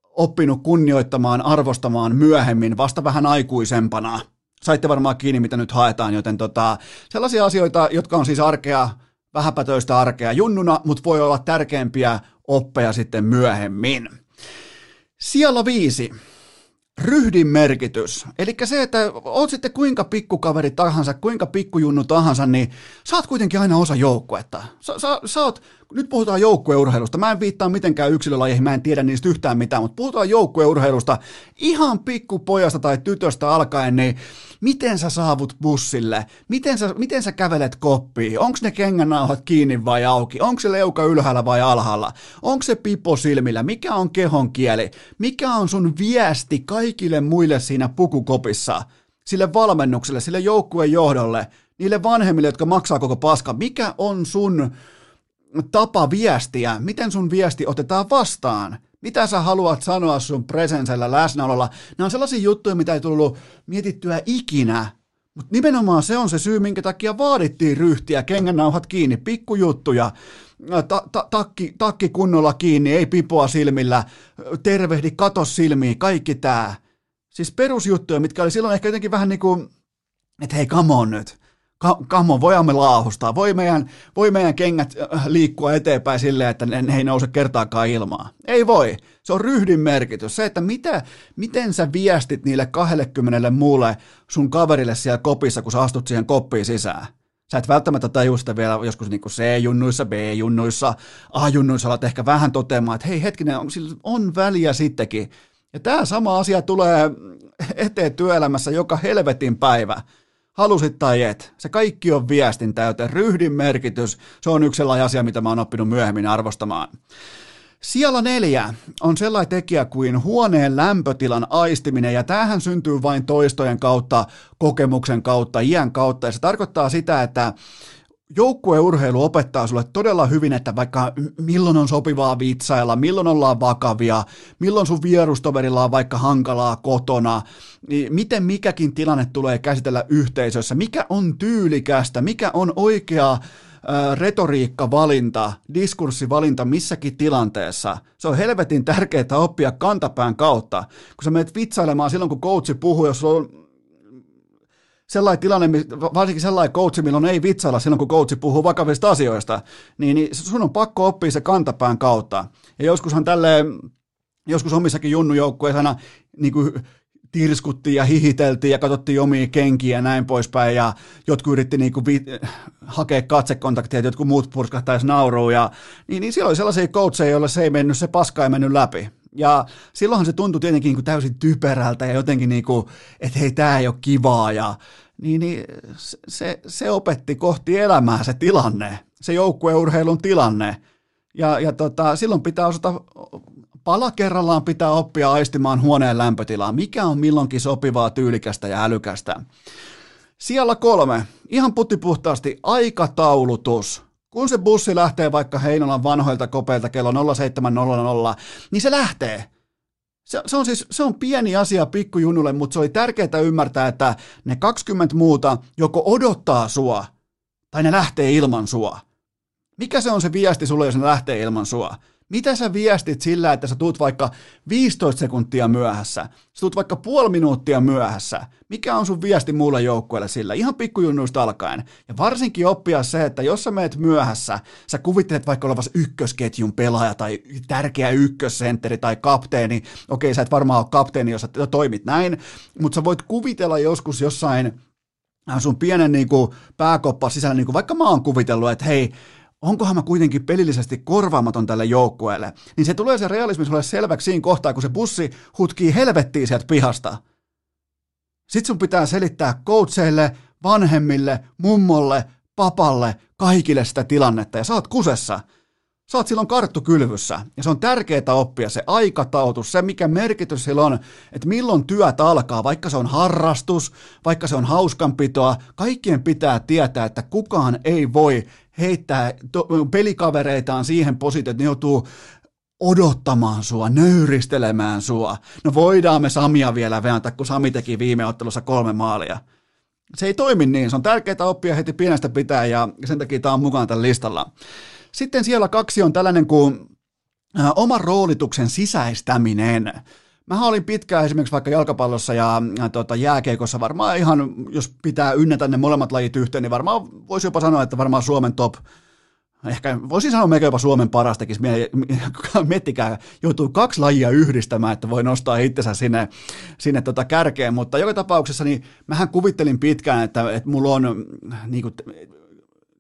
oppinut kunnioittamaan, arvostamaan myöhemmin, vasta vähän aikuisempana. Saitte varmaan kiinni, mitä nyt haetaan, joten tota, sellaisia asioita, jotka on siis arkea, vähäpätöistä arkea junnuna, mutta voi olla tärkeämpiä oppeja sitten myöhemmin. Siellä viisi ryhdin merkitys. Eli se, että oot sitten kuinka pikkukaveri tahansa, kuinka pikkujunnu tahansa, niin sä oot kuitenkin aina osa joukkuetta. Sä, sä, sä oot, nyt puhutaan joukkueurheilusta. Mä en viittaa mitenkään yksilölajeihin, mä en tiedä niistä yhtään mitään, mutta puhutaan joukkueurheilusta ihan pikkupojasta tai tytöstä alkaen, niin miten sä saavut bussille, miten sä, miten sä kävelet koppiin, onko ne kengänauhat kiinni vai auki, onko se leuka ylhäällä vai alhaalla, onko se pipo silmillä, mikä on kehon kieli, mikä on sun viesti kaikille muille siinä pukukopissa, sille valmennukselle, sille joukkueen johdolle, niille vanhemmille, jotka maksaa koko paska, mikä on sun tapa viestiä, miten sun viesti otetaan vastaan, mitä sä haluat sanoa sun presensellä läsnäololla. Nämä on sellaisia juttuja, mitä ei tullut mietittyä ikinä, mutta nimenomaan se on se syy, minkä takia vaadittiin ryhtiä, kengännauhat kiinni, pikkujuttuja, ta- ta- takki, takki kunnolla kiinni, ei pipoa silmillä, tervehdi, kato silmiin, kaikki tää. Siis perusjuttuja, mitkä oli silloin ehkä jotenkin vähän niin kuin, että hei, come on nyt kammo, voimme laahustaa, voi meidän, voi meidän kengät äh, liikkua eteenpäin silleen, että ne, ne ei nouse kertaakaan ilmaa. Ei voi. Se on ryhdin merkitys. Se, että mitä, miten sä viestit niille 20 muulle sun kaverille siellä kopissa, kun sä astut siihen koppiin sisään. Sä et välttämättä tajua sitä vielä joskus niin C-junnuissa, B-junnuissa, A-junnuissa alat ehkä vähän toteamaan, että hei hetkinen, on, on väliä sittenkin. Ja tämä sama asia tulee eteen työelämässä joka helvetin päivä halusit tai et. Se kaikki on viestin täyteen. Ryhdin merkitys, se on yksi sellainen asia, mitä mä oon oppinut myöhemmin arvostamaan. Siellä neljä on sellainen tekijä kuin huoneen lämpötilan aistiminen, ja tämähän syntyy vain toistojen kautta, kokemuksen kautta, iän kautta, ja se tarkoittaa sitä, että joukkueurheilu opettaa sulle todella hyvin, että vaikka milloin on sopivaa vitsailla, milloin ollaan vakavia, milloin sun vierustoverilla on vaikka hankalaa kotona, niin miten mikäkin tilanne tulee käsitellä yhteisössä, mikä on tyylikästä, mikä on oikea retoriikkavalinta, diskurssivalinta missäkin tilanteessa. Se on helvetin tärkeää oppia kantapään kautta. Kun sä menet vitsailemaan silloin, kun coachi puhuu, jos on sellainen tilanne, varsinkin sellainen coachi, milloin ei vitsailla silloin, kun coachi puhuu vakavista asioista, niin, niin sun on pakko oppia se kantapään kautta. Ja joskushan tälleen, joskus omissakin junnujoukkueissa niin kuin tirskuttiin ja hihiteltiin ja katsottiin omia kenkiä ja näin poispäin ja jotkut yritti niin kuin vi- hakea katsekontaktia, että jotkut muut purskahtaisi nauruun ja niin, niin siellä oli sellaisia coacheja, joilla se ei mennyt, se paska ei mennyt läpi. Ja silloinhan se tuntui tietenkin niin kuin täysin typerältä ja jotenkin niin kuin, että hei, tämä ei ole kivaa ja niin, niin se, se opetti kohti elämää se tilanne, se joukkueurheilun tilanne. Ja, ja tota, silloin pitää osata, pala kerrallaan pitää oppia aistimaan huoneen lämpötilaa, mikä on milloinkin sopivaa, tyylikästä ja älykästä. Siellä kolme, ihan puttipuhtaasti, aikataulutus. Kun se bussi lähtee vaikka Heinolan vanhoilta kopeilta kello 0700, niin se lähtee. Se, se, on siis se on pieni asia pikkujunnulle, mutta se oli tärkeää ymmärtää, että ne 20 muuta joko odottaa sua, tai ne lähtee ilman sua. Mikä se on se viesti sulle, jos ne lähtee ilman sua? Mitä sä viestit sillä, että sä tuut vaikka 15 sekuntia myöhässä? Sä tuut vaikka puoli minuuttia myöhässä. Mikä on sun viesti muulle joukkueelle sillä? Ihan pikkujunnuista alkaen. Ja varsinkin oppia se, että jos sä meet myöhässä, sä kuvittelet vaikka olevas ykkösketjun pelaaja tai tärkeä ykkössentteri tai kapteeni. Okei, sä et varmaan ole kapteeni, jos sä toimit näin, mutta sä voit kuvitella joskus jossain sun pienen niin pääkoppa sisällä, niin kuin, vaikka mä oon kuvitellut, että hei, onkohan mä kuitenkin pelillisesti korvaamaton tälle joukkueelle, niin se tulee se realismi sulle selväksi siinä kohtaa, kun se bussi hutkii helvettiin sieltä pihasta. Sitten sun pitää selittää coacheille, vanhemmille, mummolle, papalle, kaikille sitä tilannetta, ja oot kusessa. Oot silloin karttukylvyssä ja se on tärkeää oppia se aikatautus, se mikä merkitys sillä on, että milloin työt alkaa, vaikka se on harrastus, vaikka se on hauskanpitoa, kaikkien pitää tietää, että kukaan ei voi heittää pelikavereitaan siihen positioon, että ne joutuu odottamaan sua, nöyristelemään sua. No voidaan me Samia vielä vääntää, kun Sami teki viime ottelussa kolme maalia. Se ei toimi niin, se on tärkeää oppia heti pienestä pitää ja sen takia tämä on mukaan tällä listalla. Sitten siellä kaksi on tällainen kuin äh, oman roolituksen sisäistäminen. Mä olin pitkään esimerkiksi vaikka jalkapallossa ja äh, tota, jääkeikossa varmaan ihan, jos pitää ynnätä ne molemmat lajit yhteen, niin varmaan voisi jopa sanoa, että varmaan Suomen top ehkä voisin sanoa meikä jopa Suomen paras tekisi, miettikää, joutuu kaksi lajia yhdistämään, että voi nostaa itsensä sinne, sinne tota kärkeen, mutta joka tapauksessa niin mähän kuvittelin pitkään, että, että mulla on niin kuin,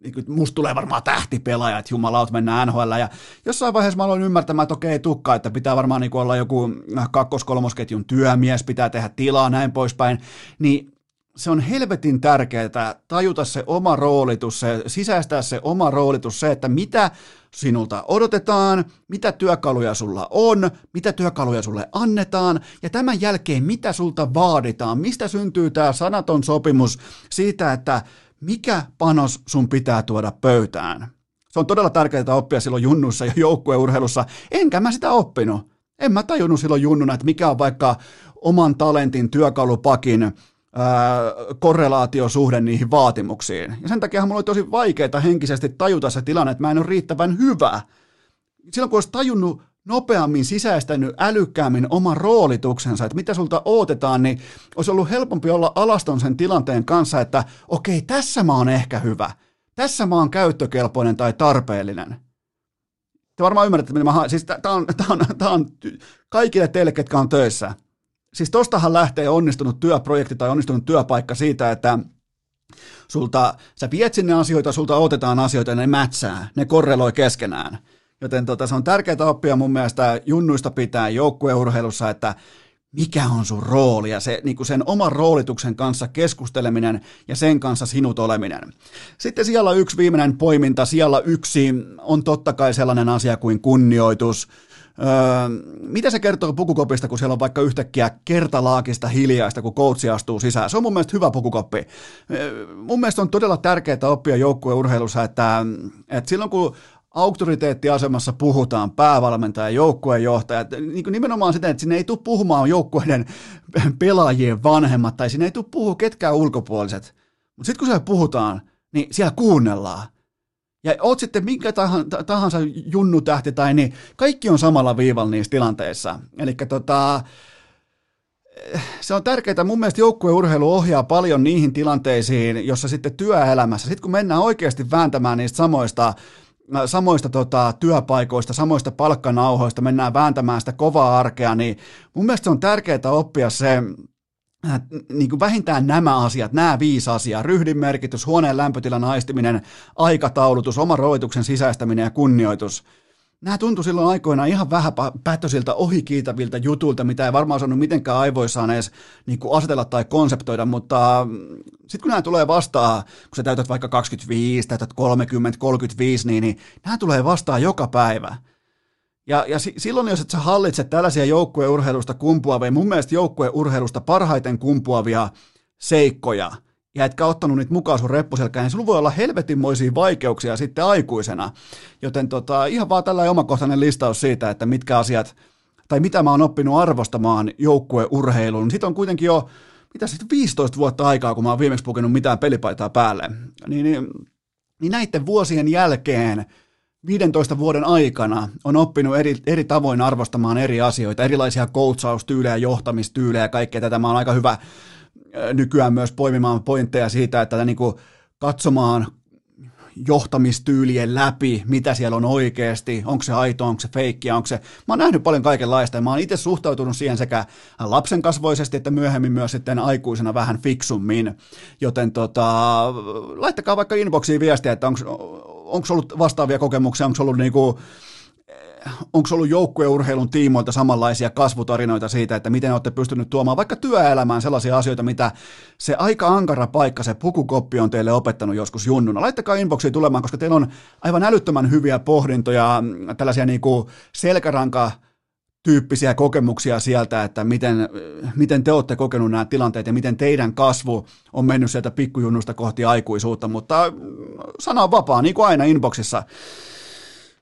niin kuin, musta tulee varmaan tähtipelaaja, että jumalaut mennään NHL, ja jossain vaiheessa mä aloin ymmärtämään, että okei, tukka, että pitää varmaan niin olla joku kakkos-kolmosketjun työmies, pitää tehdä tilaa, näin poispäin, niin se on helvetin tärkeää tajuta se oma roolitus, se, sisäistää se oma roolitus, se, että mitä sinulta odotetaan, mitä työkaluja sulla on, mitä työkaluja sulle annetaan, ja tämän jälkeen mitä sulta vaaditaan, mistä syntyy tämä sanaton sopimus siitä, että mikä panos sun pitää tuoda pöytään. Se on todella tärkeää oppia silloin junnussa ja joukkueurheilussa, enkä mä sitä oppinut. En mä tajunnut silloin junnuna, että mikä on vaikka oman talentin työkalupakin korrelaatiosuhde niihin vaatimuksiin. Ja sen takia mulla oli tosi vaikeaa henkisesti tajuta se tilanne, että mä en ole riittävän hyvä. Silloin kun olisi tajunnut nopeammin sisäistänyt älykkäämmin oman roolituksensa, että mitä sulta odotetaan, niin olisi ollut helpompi olla alaston sen tilanteen kanssa, että okei, tässä mä oon ehkä hyvä. Tässä mä oon käyttökelpoinen tai tarpeellinen. Te varmaan ymmärrätte, mitä mä haen. Siis tämä on, tää on, tää on kaikille teille, ketkä on töissä siis tostahan lähtee onnistunut työprojekti tai onnistunut työpaikka siitä, että sulta, sä viet sinne asioita, sulta otetaan asioita ja ne mätsää, ne korreloi keskenään. Joten tota, se on tärkeää oppia mun mielestä junnuista pitää joukkueurheilussa, että mikä on sun rooli ja se, niin kuin sen oman roolituksen kanssa keskusteleminen ja sen kanssa sinut oleminen. Sitten siellä yksi viimeinen poiminta, siellä yksi on totta kai sellainen asia kuin kunnioitus. Öö, mitä se kertoo pukukopista, kun siellä on vaikka yhtäkkiä kertalaakista hiljaista, kun coachi astuu sisään? Se on mun mielestä hyvä pukukoppi. Öö, mun mielestä on todella tärkeää oppia joukkueurheilussa, että, että silloin kun auktoriteettiasemassa puhutaan, päävalmentaja, joukkueenjohtaja, niin kuin nimenomaan sitä, että sinne ei tule puhumaan joukkueiden pelaajien vanhemmat, tai sinne ei tule puhua ketkään ulkopuoliset. Mutta sitten kun siellä puhutaan, niin siellä kuunnellaan. Ja oot sitten minkä tahansa junnutähti tai niin, kaikki on samalla viivalla niissä tilanteissa. Eli tota, se on tärkeää. Mun mielestä joukkueurheilu ohjaa paljon niihin tilanteisiin, jossa sitten työelämässä, sitten kun mennään oikeasti vääntämään niistä samoista samoista tota, työpaikoista, samoista palkkanauhoista, mennään vääntämään sitä kovaa arkea, niin mun mielestä on tärkeää oppia se, Äh, niin kuin vähintään nämä asiat, nämä viisi asiaa, ryhdin merkitys, huoneen lämpötilan aistiminen, aikataulutus, oman roituksen sisäistäminen ja kunnioitus. Nämä tuntui silloin aikoinaan ihan vähän päätösiltä ohikiitäviltä jutulta, mitä ei varmaan saanut mitenkään aivoissaan edes niin kuin asetella tai konseptoida, mutta mm, sitten kun nämä tulee vastaan, kun sä täytät vaikka 25, täytät 30, 35, niin, niin nämä tulee vastaan joka päivä. Ja, ja silloin, jos et sä hallitse tällaisia joukkueurheilusta kumpuavia, mun mielestä joukkueurheilusta parhaiten kumpuavia seikkoja, ja etkä ottanut niitä mukaan sun reppuselkään, niin sulla voi olla helvetinmoisia vaikeuksia sitten aikuisena. Joten tota, ihan vaan tällainen omakohtainen listaus siitä, että mitkä asiat, tai mitä mä oon oppinut arvostamaan joukkueurheilun. Sitten on kuitenkin jo, mitä sitten 15 vuotta aikaa, kun mä oon viimeksi pukenut mitään pelipaitaa päälle. Niin, niin, niin näiden vuosien jälkeen 15 vuoden aikana on oppinut eri, eri tavoin arvostamaan eri asioita, erilaisia coachaustyylejä, johtamistyylejä ja kaikkea tätä. Mä oon aika hyvä nykyään myös poimimaan pointteja siitä, että niin kuin katsomaan johtamistyylien läpi, mitä siellä on oikeasti, onko se aito, onko se feikkiä, onko se... Mä oon nähnyt paljon kaikenlaista ja mä oon itse suhtautunut siihen sekä lapsen kasvoisesti että myöhemmin myös sitten aikuisena vähän fiksummin, joten tota, laittakaa vaikka inboxiin viestiä, että onko onko ollut vastaavia kokemuksia, onko ollut niinku, onko ollut joukkueurheilun tiimoilta samanlaisia kasvutarinoita siitä, että miten olette pystynyt tuomaan vaikka työelämään sellaisia asioita, mitä se aika ankara paikka, se pukukoppi on teille opettanut joskus junnuna. Laittakaa inboxiin tulemaan, koska teillä on aivan älyttömän hyviä pohdintoja, tällaisia niin kuin selkäranka tyyppisiä kokemuksia sieltä, että miten, miten te olette kokenut nämä tilanteet ja miten teidän kasvu on mennyt sieltä pikkujunnusta kohti aikuisuutta, mutta sana on vapaa, niin kuin aina inboxissa.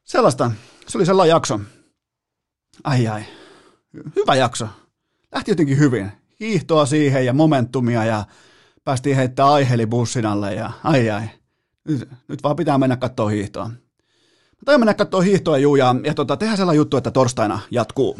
Sellaista, se oli sellainen jakso. Ai ai, hyvä jakso. Lähti jotenkin hyvin. Hiihtoa siihen ja momentumia ja päästiin heittää aiheeli bussin alle ja ai ai. Nyt, nyt vaan pitää mennä katsoa hiihtoa. Tai mennä katsoa hiihtoa juu ja, ja tota, tehdään sellainen juttu, että torstaina jatkuu.